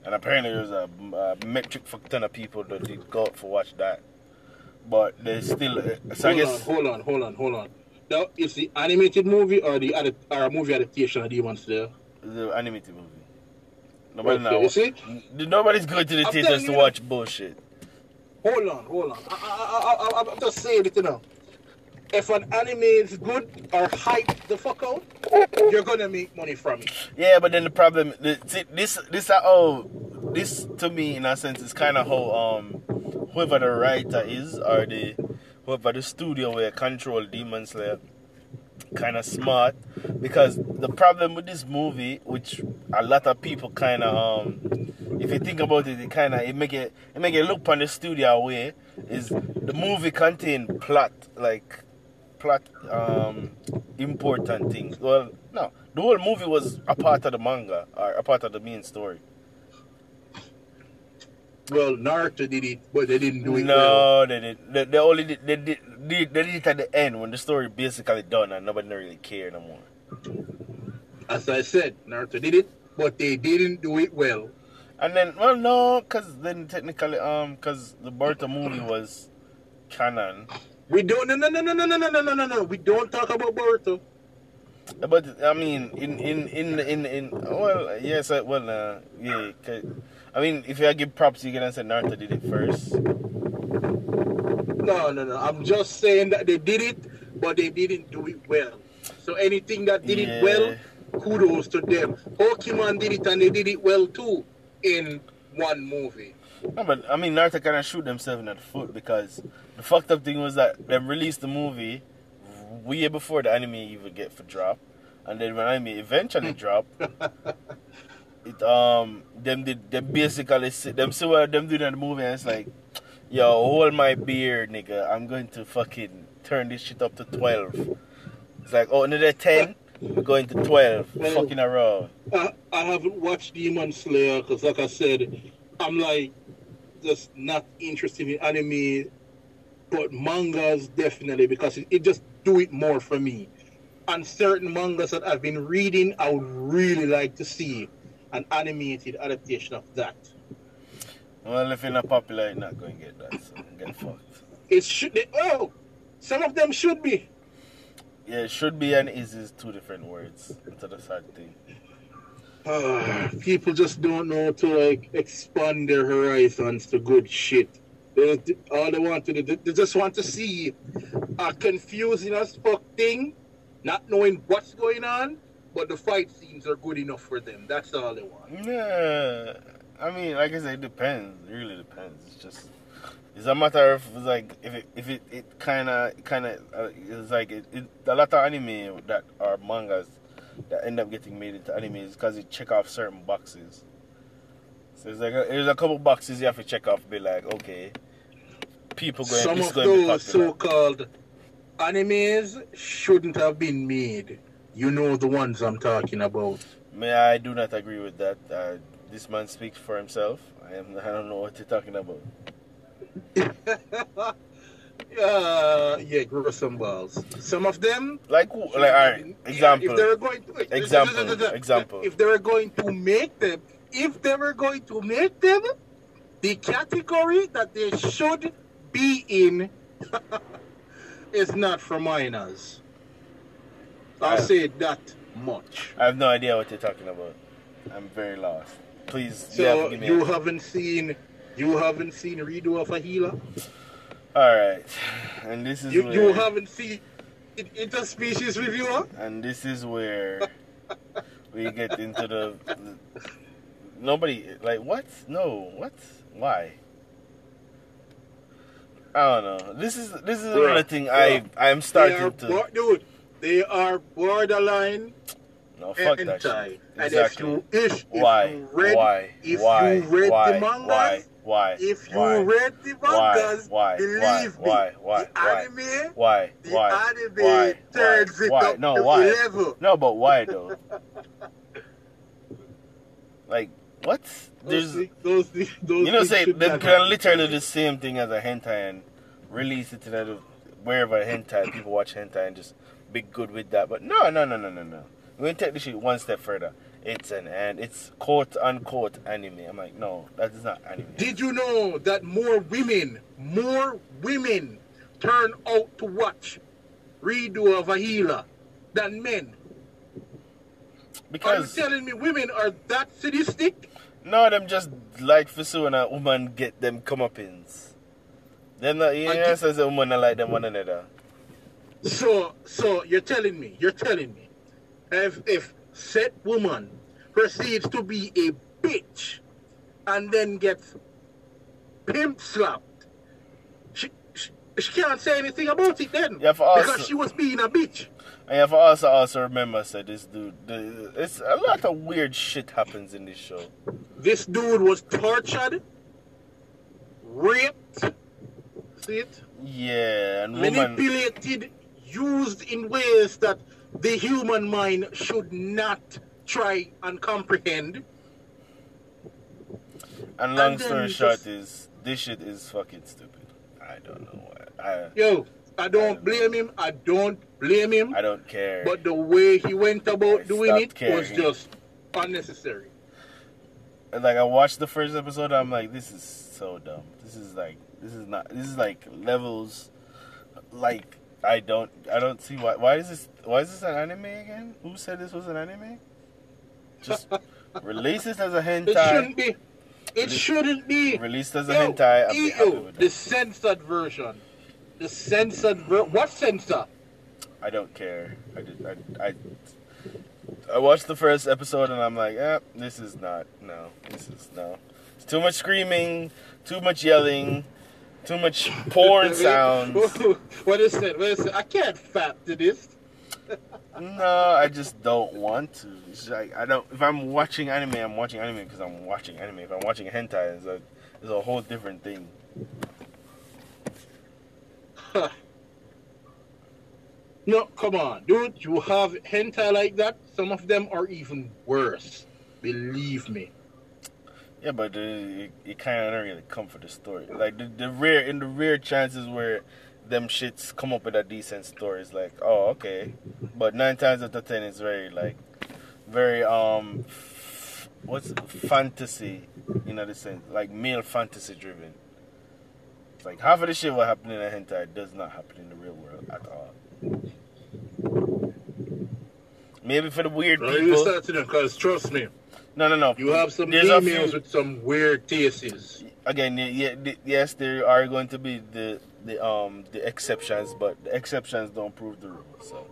and apparently there's a, a metric for ton of people that did go out for watch that. But there's still, uh, so I hold guess on, hold on, hold on, hold on. Now, is the animated movie or the adi- or movie adaptation of Demon Slayer? the animated movie. Nobody Okay, now. you see? Nobody's going to the I'm theaters to watch bullshit. Hold on, hold on. I, I, I, I, I'm just saying it, you know. If an anime is good or hype the fuck out, you're gonna make money from it. Yeah, but then the problem, the, see, this, this, uh, oh, this to me in a sense is kind of how um, whoever the writer is or the whoever the studio where control Demon Slayer, kind of smart because the problem with this movie, which a lot of people kind of um, if you think about it, it kind of it make it it make it look on the studio way is the movie contain plot like plot um important things. Well, no, the whole movie was a part of the manga or a part of the main story. Well, Naruto did it, but they didn't do it well. No, they did. They, they only did, they did they, they did it at the end when the story basically done and nobody really cared no more. As I said, Naruto did it, but they didn't do it well. And then, well, no, because then technically, um, because the Boruto movie was canon. We don't. No, no, no, no, no, no, no, no, no, no, no. We don't talk about Boruto. But I mean, in in in in in well, yes, uh, well, uh, yeah. I mean, if you give props, you can say Naruto did it first. No, no, no. I'm just saying that they did it, but they didn't do it well. So anything that did Yeah. it well, kudos to them. Pokemon did it and they did it well too in one movie. No, but I mean, Naruto kind of shoot themselves in the foot because the fucked up thing was that they released the movie way before the anime even get for drop, and then when anime eventually <laughs> drop, it um them did them basically see, them see what them doing in the movie and it's like, yo, hold my beer, nigga, I'm going to fucking turn this shit up to twelve. It's like, oh, another ten, we're going to twelve, Well- fucking around. I, I haven't watched Demon Slayer because, like I said, I'm like just not interested in anime, but mangas definitely because it, it just do it more for me. And certain mangas that I've been reading, I would really like to see an animated adaptation of that. Well, if you're not popular, you're not going to get that, so get fucked. It should. They, oh, some of them should be. Yeah, should be and is is two different words. That's the sad thing. Ah, people just don't know to like expand their horizons to good shit. They, all they want to do, they, they just want to see a confusing as fuck thing, not knowing what's going on, but the fight scenes are good enough for them. That's all they want. Yeah, I mean, like I said, it depends. It really depends. It's just it's a matter of like if it if it, it kind of kind of uh, it's like it, it a lot of anime that are mangas that end up getting made into anime is because it check off certain boxes. So it's like a, there's a couple boxes you have to check off. Be like, okay, people going Some of going those so-called animes shouldn't have been made. You know the ones I'm talking about. May I do not agree with that. Uh, this man speaks for himself. I am. I don't know what you're talking about. <laughs> Uh, yeah, grow some balls. Some of them Like, who- like, all right. Example. If they were going to Example, example. If they were going to make them, if they were going to make them, the category that they should be in <laughs> is not for minors. I'll say that much. I have no idea what you're talking about. I'm very lost. Please, So yeah, me. you haven't seen, you haven't seen redo of a healer. All right, and this is You where, you haven't seen it- interspecies reviewer. and this is where we get into the, the nobody like what? No, what? Why? I don't know. This is this is another thing I I'm starting are, to. dude, they are borderline No, fuck that hentai. shit. And if you, if, if Why? you read, Why? if Why? you read Why? the mangas, Why? Why? if you Why? read the mangas, Why? believe Why? me, Why? Why? the Why? anime, Why? the Why? anime Why? turns Why? it Why? up No, to why? 11. No, but why though? <laughs> like what? Those, There's thi- those, those you know say they can literally do the same thing as a hentai and release it to the wherever hentai people watch hentai and just be good with that. But no, no, no, no, no, no. We're gonna take this shit one step further. it's an and it's quote unquote anime. I'm like, no, that is not anime. Did you know that more women, more women turn out to watch redo of a healer than men? Because Are you telling me women are that sadistic? of them just like for suing a woman get them comeuppance. Them not you know says a woman not like them one another. So, so you're telling me, you're telling me, if if said woman proceeds to be a bitch and then gets pimp slapped, she, she, she can't say anything about it then Yeah, for us- because she was being a bitch. And have to also also remember said this dude it's a lot of weird shit happens in this show. This dude was tortured, raped, see it, Yeah, and woman manipulated, used in ways that the human mind should not try and comprehend. and long and story short is this shit is fucking stupid. I don't know why. I Yo, I don't blame him. I don't blame him. I don't care. But the way he went about I doing it caring. was just unnecessary. And, like I watched the first episode, I'm like, this is so dumb. This is like, this is not. This is like levels. Like I don't, I don't see why. Why is this? Why is this an anime again? Who said this was an anime? Just <laughs> release this as a hentai. It shouldn't be. It shouldn't be. Released as a Yo, hentai. I'll be happy with the censored version. The censored ver- What censor? I don't care. I did. I, I. I watched the first episode and I'm like, eh, this is not. No, this is no. It's too much screaming, too much yelling, too much porn <laughs> sounds. <laughs> what is it? What is it? I can't fap to this. No, I just don't want to. It's like I don't. If I'm watching anime, I'm watching anime because I'm watching anime. If I'm watching hentai, it's a, it's a whole different thing. <laughs> No, come on, dude. You have hentai like that. Some of them are even worse. Believe me. Yeah, but uh, it, it kind of don't really come for the story. Like the, the rare, in the rare chances where them shits come up with a decent story, it's like, oh, okay. But nine times out of ten, it's very like, very um, f- what's fantasy, you know, the sense like male fantasy driven. It's like half of the shit what happened in a hentai does not happen in the real world at all. Maybe for the weird Well, you start to them because trust me, No, no, no. you have some There's a emails few- with some weird tastes. again, yeah, yes, there are going to be the the um the exceptions, but the exceptions don't prove the rule. So,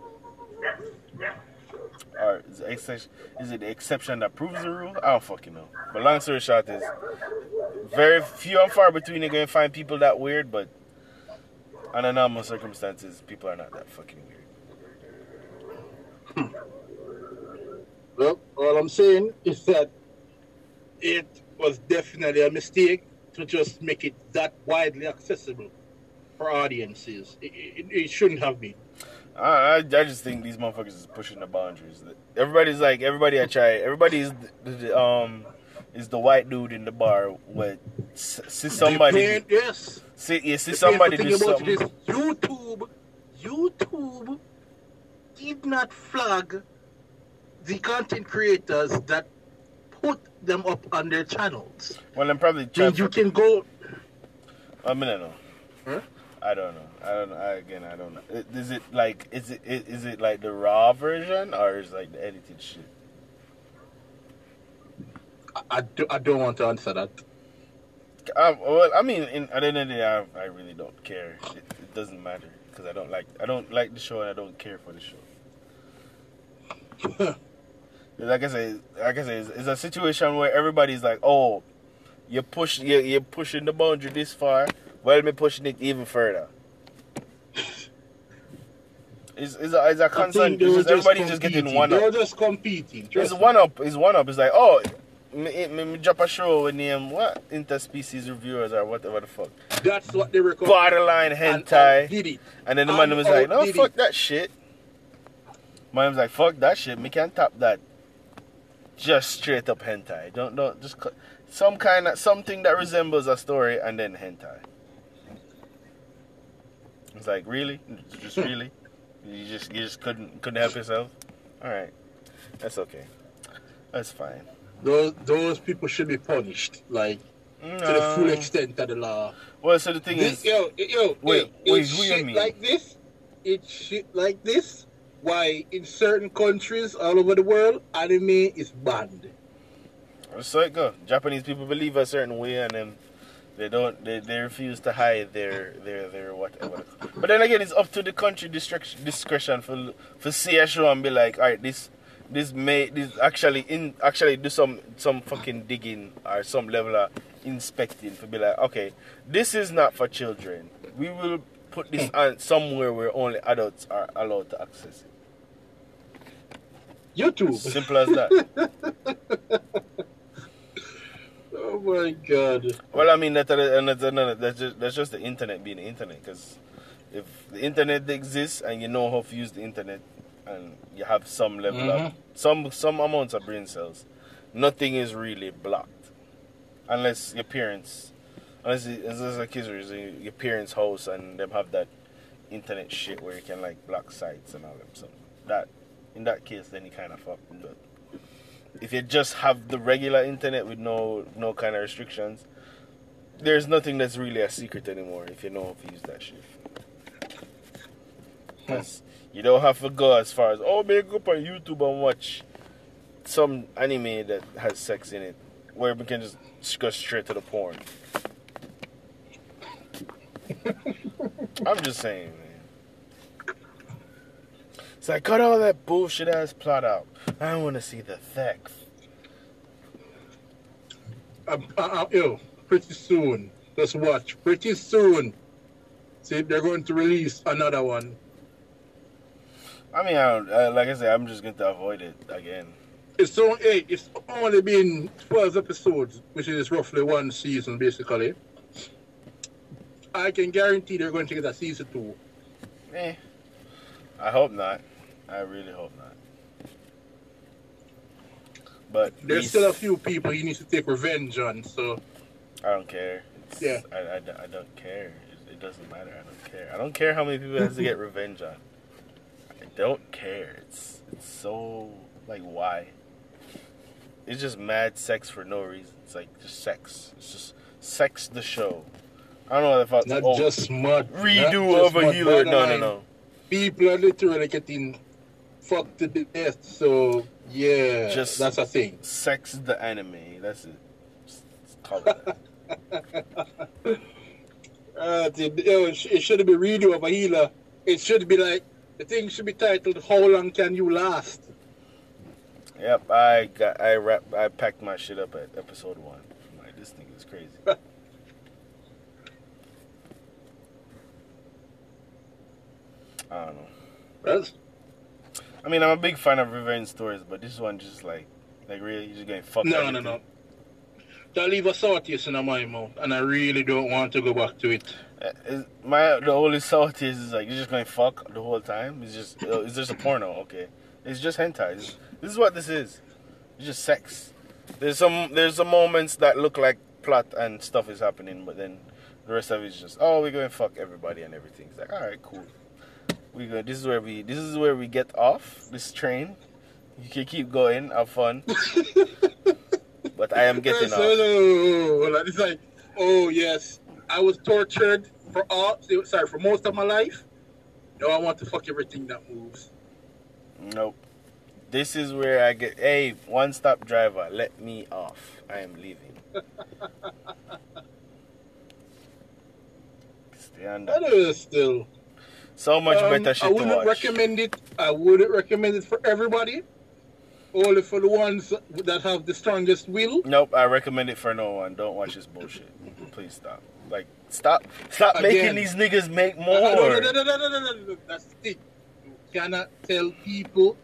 or is, exception, is it the exception that proves the rule? I don't fucking know. But long story short is, very few and far between you're gonna find people that weird, but under normal circumstances, people are not that fucking weird. Well, all I'm saying is that it was definitely a mistake to just make it that widely accessible for audiences. It, it, it shouldn't have been. I, I, just think these motherfuckers is pushing the boundaries. Everybody's like, everybody I try, everybody is the, the, um is the white dude in the bar with see somebody, pain- yes. see you see The somebody do something. YouTube, YouTube did not flag the content creators that put them up on their channels. Well, I'm probably I trying. you can go. I mean, I don't know. Huh? I don't know. I don't know. I, again, I don't know. Is it like is it i- is it like the raw version or is it like the edited shit? I, I, do, I don't want to answer that. Um, well, I mean, in, at the end of the day, I, I really don't care. It, it doesn't matter because I don't like I don't like the show and I don't care for the show. <laughs> like I say, like I say, it's, it's a situation where everybody's like, "Oh, you push, you you're pushing the boundary this far. Well, me pushing it even further." It's, it's a, it's a I constant. think they It's just, everybody's just getting one up. They're just competing. It's me. one up. It's one up. It's like, oh, me, me, me drop a show with name what interspecies reviewers or whatever the fuck. That's what they competing. Borderline hentai. and did it. And then the And man was like, no, fuck it. that shit. Man was like, fuck that shit. Me can't top that. Just straight up hentai. Don't don't just cl- some kind of something that resembles a story and then hentai. It's like really, just <laughs> really, you just you just couldn't couldn't help yourself. All right, that's okay. That's fine. Those those people should be punished, like to the full extent of the law. Well, so the thing This, is, yo, yo, Wait, yo, wait, it's who you shit mean? like this. It's shit like this. Why in certain countries all over the world, anime is banned. so it go. Japanese people believe a certain way, and then they don't. They, they refuse to hide their their their whatever. But then again, it's up to the country discretion, discretion for for see a show and be like, all right, this this may this actually in actually do some some fucking digging or some level of inspecting to be like, okay, this is not for children. We will put this hmm. on somewhere where only adults are allowed to access it. YouTube. Simple as that. <laughs> Oh my god. Well, I mean that, that's, just that's just the internet being the internet. Because if the internet exists and you know how to use the internet, and you have some level of Mhm. some some amounts of brain cells, nothing is really blocked, unless your parents, unless it- unless like kids are your parents' house and them have that internet shit where you can like block sites and all them. So that in that case, then you kind of fuck. But if you just have the regular internet with no no kind of restrictions, there's nothing that's really a secret anymore if you know how to use that shit. Hmm. 'Cause you don't have to go as far as oh make up on YouTube and watch some anime that has sex in it, where we can just go straight to the porn. <laughs> I'm just saying. It's like cut all that bullshit ass plot out. I want to see the sex. Um, uh, uh, pretty soon. Just watch. Pretty soon. See, they're going to release another one. I mean, I uh, like I said, I'm just going to avoid it again. It's so hey, it's only been twelve episodes, which is roughly one season basically. I can guarantee they're going to get a season two. Eh. I hope not. I really hope not. But There's still a few people he needs to take revenge on, so I don't care. It's, Yeah. I, I, I don't care. It, it doesn't matter. I don't care. I don't care how many people has to get <laughs> revenge on. I don't care. It's it's so like why? It's just mad sex for no reason. It's like just sex. It's just sex the show. I don't know if I not oh, just mud. redo not of a healer. No, no, no. People are literally getting fucked to the death, so yeah, Just- that's a thing. Sex the enemy. That's it. Just call it. Uh, <laughs> the, it shouldn't be redo of a healer. It should be like the thing should be titled "How long can you last?" Yep, I got I wrap I packed my shit up at episode one. I'm like this thing is crazy. <laughs> I don't know. That's I mean, I'm a big fan of revenge stories, but this one just like, like really, you just getting fucked. no, no, everything. no. That leave a sore taste in my mouth, and I really don't want to go back to it. Uh, My the only thought is, is like you're just going fuck the whole time. It's just uh, it's just a porno, okay? It's just hentai. It's- this is what this is. It's just sex. There's some there's some moments that look like plot and stuff is happening, but then the rest of it is just oh we're going fuck everybody and everything. It's like all right, cool. We go. This is where we this is where we get off this train. You can keep going, have fun. <laughs> but I am getting off. it's like, oh yes, I was tortured for all, sorry, for most of my life. No, I want to fuck everything that moves. Nope. This is where I get. Hey, one stop driver, let me off. I am leaving. <laughs> Stay on That that. is still. So much Um, better shit. I wouldn't recommend it. I wouldn't recommend it for everybody. Only for the ones that have the strongest will. Nope, I recommend it for no one. Don't watch this bullshit. Please stop. Like, stop. Stop Again. making these niggas make no, no, more. no, no, no, no, no, no, no. That's the thing. You cannot tell people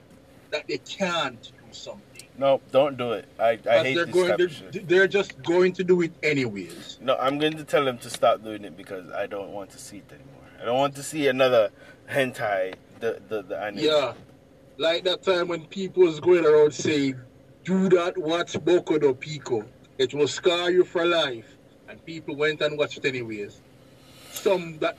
that they can't do something. Nope, don't do it. I, I hate they're this going type to, of shit. they're just going to do it anyways. No, I'm going to tell them to stop doing it because I don't want to see it anymore. I don't want to see another hentai, the, the, the anime. Yeah. Like that time when people was going around saying, do not watch Boku no Pico. It will scar you for life. And people went and watched it anyways. Some that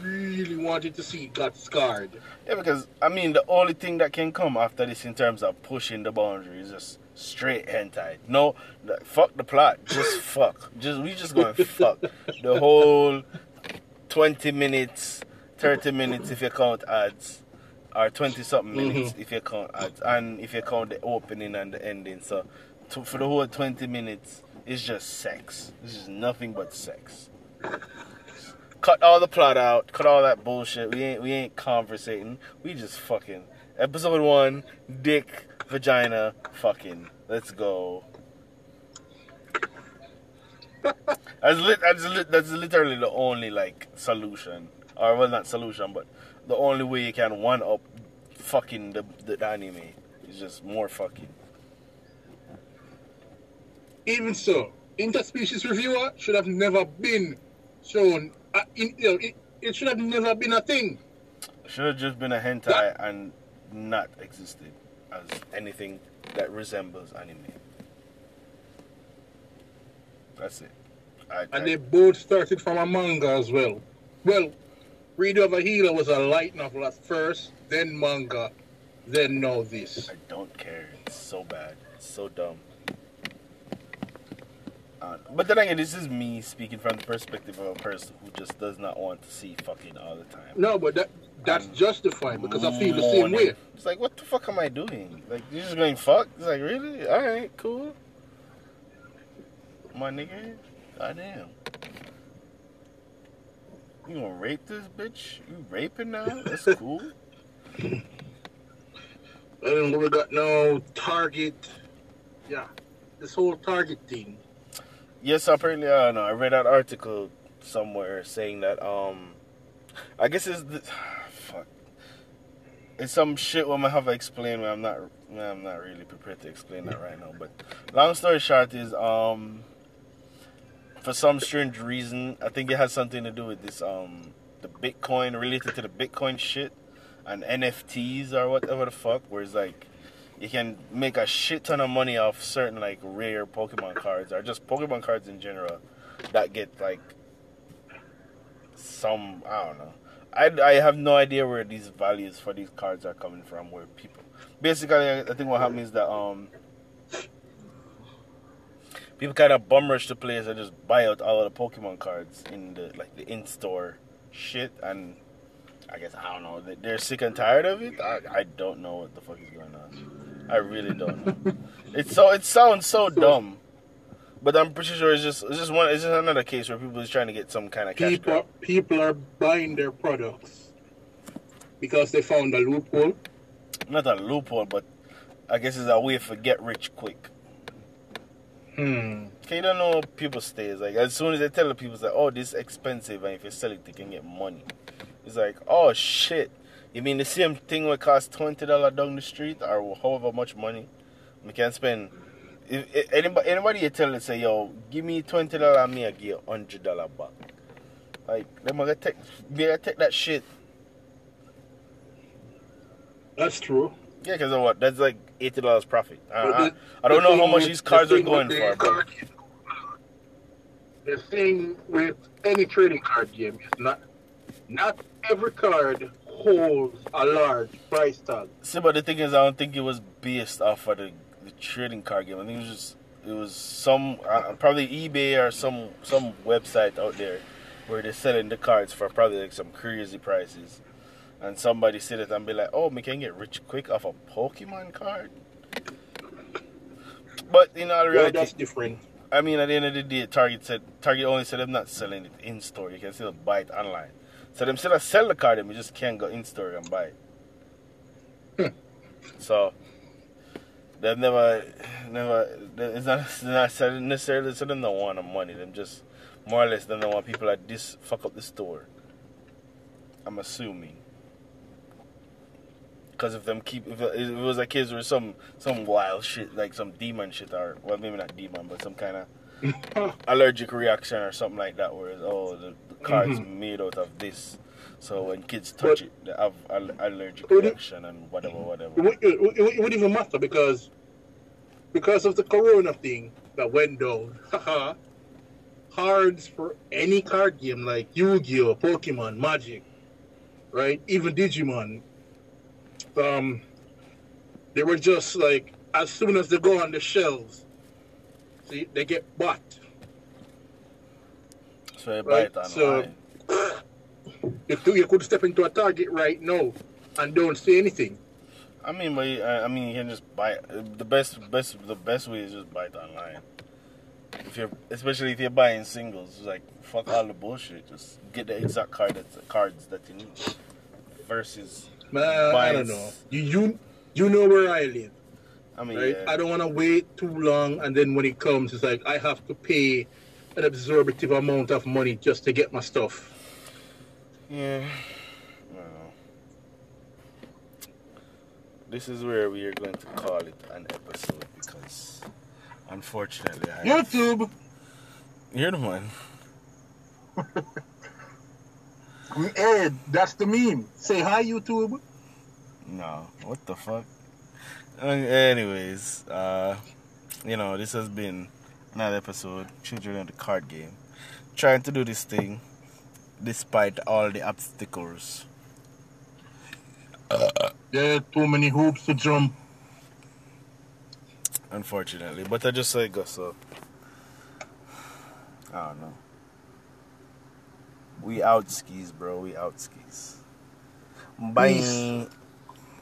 really wanted to see got scarred. Yeah, because I mean, the only thing that can come after this in terms of pushing the boundary is just straight hentai. No, fuck the plot. Just <laughs> fuck. Just we just going fuck the whole twenty minutes, thirty minutes if you count ads, or twenty something mm-hmm. minutes if you count ads, and if you count the opening and the ending. So to, for the whole twenty minutes, it's just sex. It's just nothing but sex. Cut all the plot out. Cut all that bullshit. We ain't we ain't conversating. We just fucking. Episode one, dick, vagina, fucking. Let's go. That's, lit, that's, lit, that's literally the only like solution, or well, not solution, but the only way you can one up fucking the, the anime is just more fucking. Even so, interspecies reviewer should have never been shown. Uh, in, you know, it, it should have never been a thing. Should have just been a hentai That- and not existed as anything that resembles anime. That's it. I, And they both started from a manga as well. Well, Redo of a Healer was a light novel at first, then manga, then now this. I don't care. It's so bad. It's so dumb. Uh, but then again, this is me speaking from the perspective of a person who just does not want to see fucking all the time. No, but that that's Um, justified because I feel the same way. It's like, what the fuck am I doing? Like, you're just going fuck? It's like, really? Alright, cool. My nigga? Goddamn. You gonna rape this bitch? You raping now? That's cool. <laughs> And we got no Target. Yeah, this whole Target thing. Yes, apparently, I don't know. I read that article somewhere saying that, um, I guess it's, the, <sighs> fuck. It's some shit I'm gonna have to explain when I'm not, when I'm not really prepared to explain that right now. But long story short is, um, for some strange reason, I think it has something to do with this, um, the Bitcoin related to the Bitcoin shit and NFTs or whatever the fuck, where it's like you can make a shit ton of money off certain like rare Pokemon cards or just Pokemon cards in general that get like some I don't know. I, I have no idea where these values for these cards are coming from. Where people basically, I think what happens is that um people kind of bum rush the place and just buy out all of the Pokemon cards in the like the in store shit and. I guess I don't know. they- They're sick and tired of it. I, I don't know what the fuck is going on. I really don't know. <laughs> It's so it sounds so dumb, but I'm pretty sure it's just it's just one it's just another case where people is trying to get some kind of cash People grab. people are buying their products because they found a loophole. Not a loophole, but I guess it's a way for get rich quick. Hmm. Okay, you don't know people stay. It's like as soon as they tell the people, it's like, oh, this is expensive, and if you sell it, they can get money. It's like, oh shit. You mean the same thing would cost twenty dollar down the street, or however much money we can spend? If, if anybody, anybody you tell it say, yo, give me twenty dollar, me I give you hundred dollar back. Like, them gonna take, they gonna take that shit. That's true. Yeah, because of what? That's like eighty dollars profit. I, But the- I don't know how much with- these the cards are going for, the but card- The thing with any trading card game is not not every card holds a large price tag. See, but the thing is, I don't think it was based off of the, the trading card game. I think it was just it was some uh, probably eBay or some some website out there where they're selling the cards for probably like some crazy prices, and somebody sit it and be like, "Oh, we can get rich quick off a Pokemon card." But in all Well, reality, that's different. I mean, at the end of the day, Target said Target only said them not selling it in store. You can still buy it online. So them still sell the card, them you just can't go in store and buy it. Hmm. So they've never, never. It's not, it's not necessarily. So them don't want the money. Them just more or less them don't want people like this fuck up the store. I'm assuming. Because if them keep, if it, was like kids where some some wild shit like some demon shit or well maybe not demon but some kind of <laughs> allergic reaction or something like that where it's, oh the, the card's mm-hmm. made out of this so when kids touch But- it they have al- allergic it- reaction and whatever whatever would- it, would- it wouldn't even matter because because of the corona thing that went down. haha, Cards for any card game like Yu-Gi-Oh, Pokemon, Magic, right? Even Digimon. Um, they were just like as soon as they go on the shelves, see, they get bought. So you buy Right, it online. <coughs> so- If you could step into a Target right now and don't say anything, I mean, but I I mean, you can just buy it. The best, best, the best way is just buy it online. If you're, especially if you're buying singles, it's like fuck all the bullshit. Just get the exact card that, cards that you need. Versus, man, I don't know. You you you know where I live, I mean, right? yeah, I don't want to wait too long, and then when it comes, it's like I have to pay an exorbitant amount of money just to get my stuff. yeah. I. This is where we are going to call it an episode because, unfortunately, I YouTube. You're the one. <laughs> Ed, that's the meme. Say hi, YouTube. No, what the fuck? Anyways, uh, you know, this has been another episode, Children of the Card Game. Trying to do this thing despite all the obstacles. There are too many hoops to jump. Unfortunately, but I just say go so. I don't know. We out skis, bro. We out skis. Bye.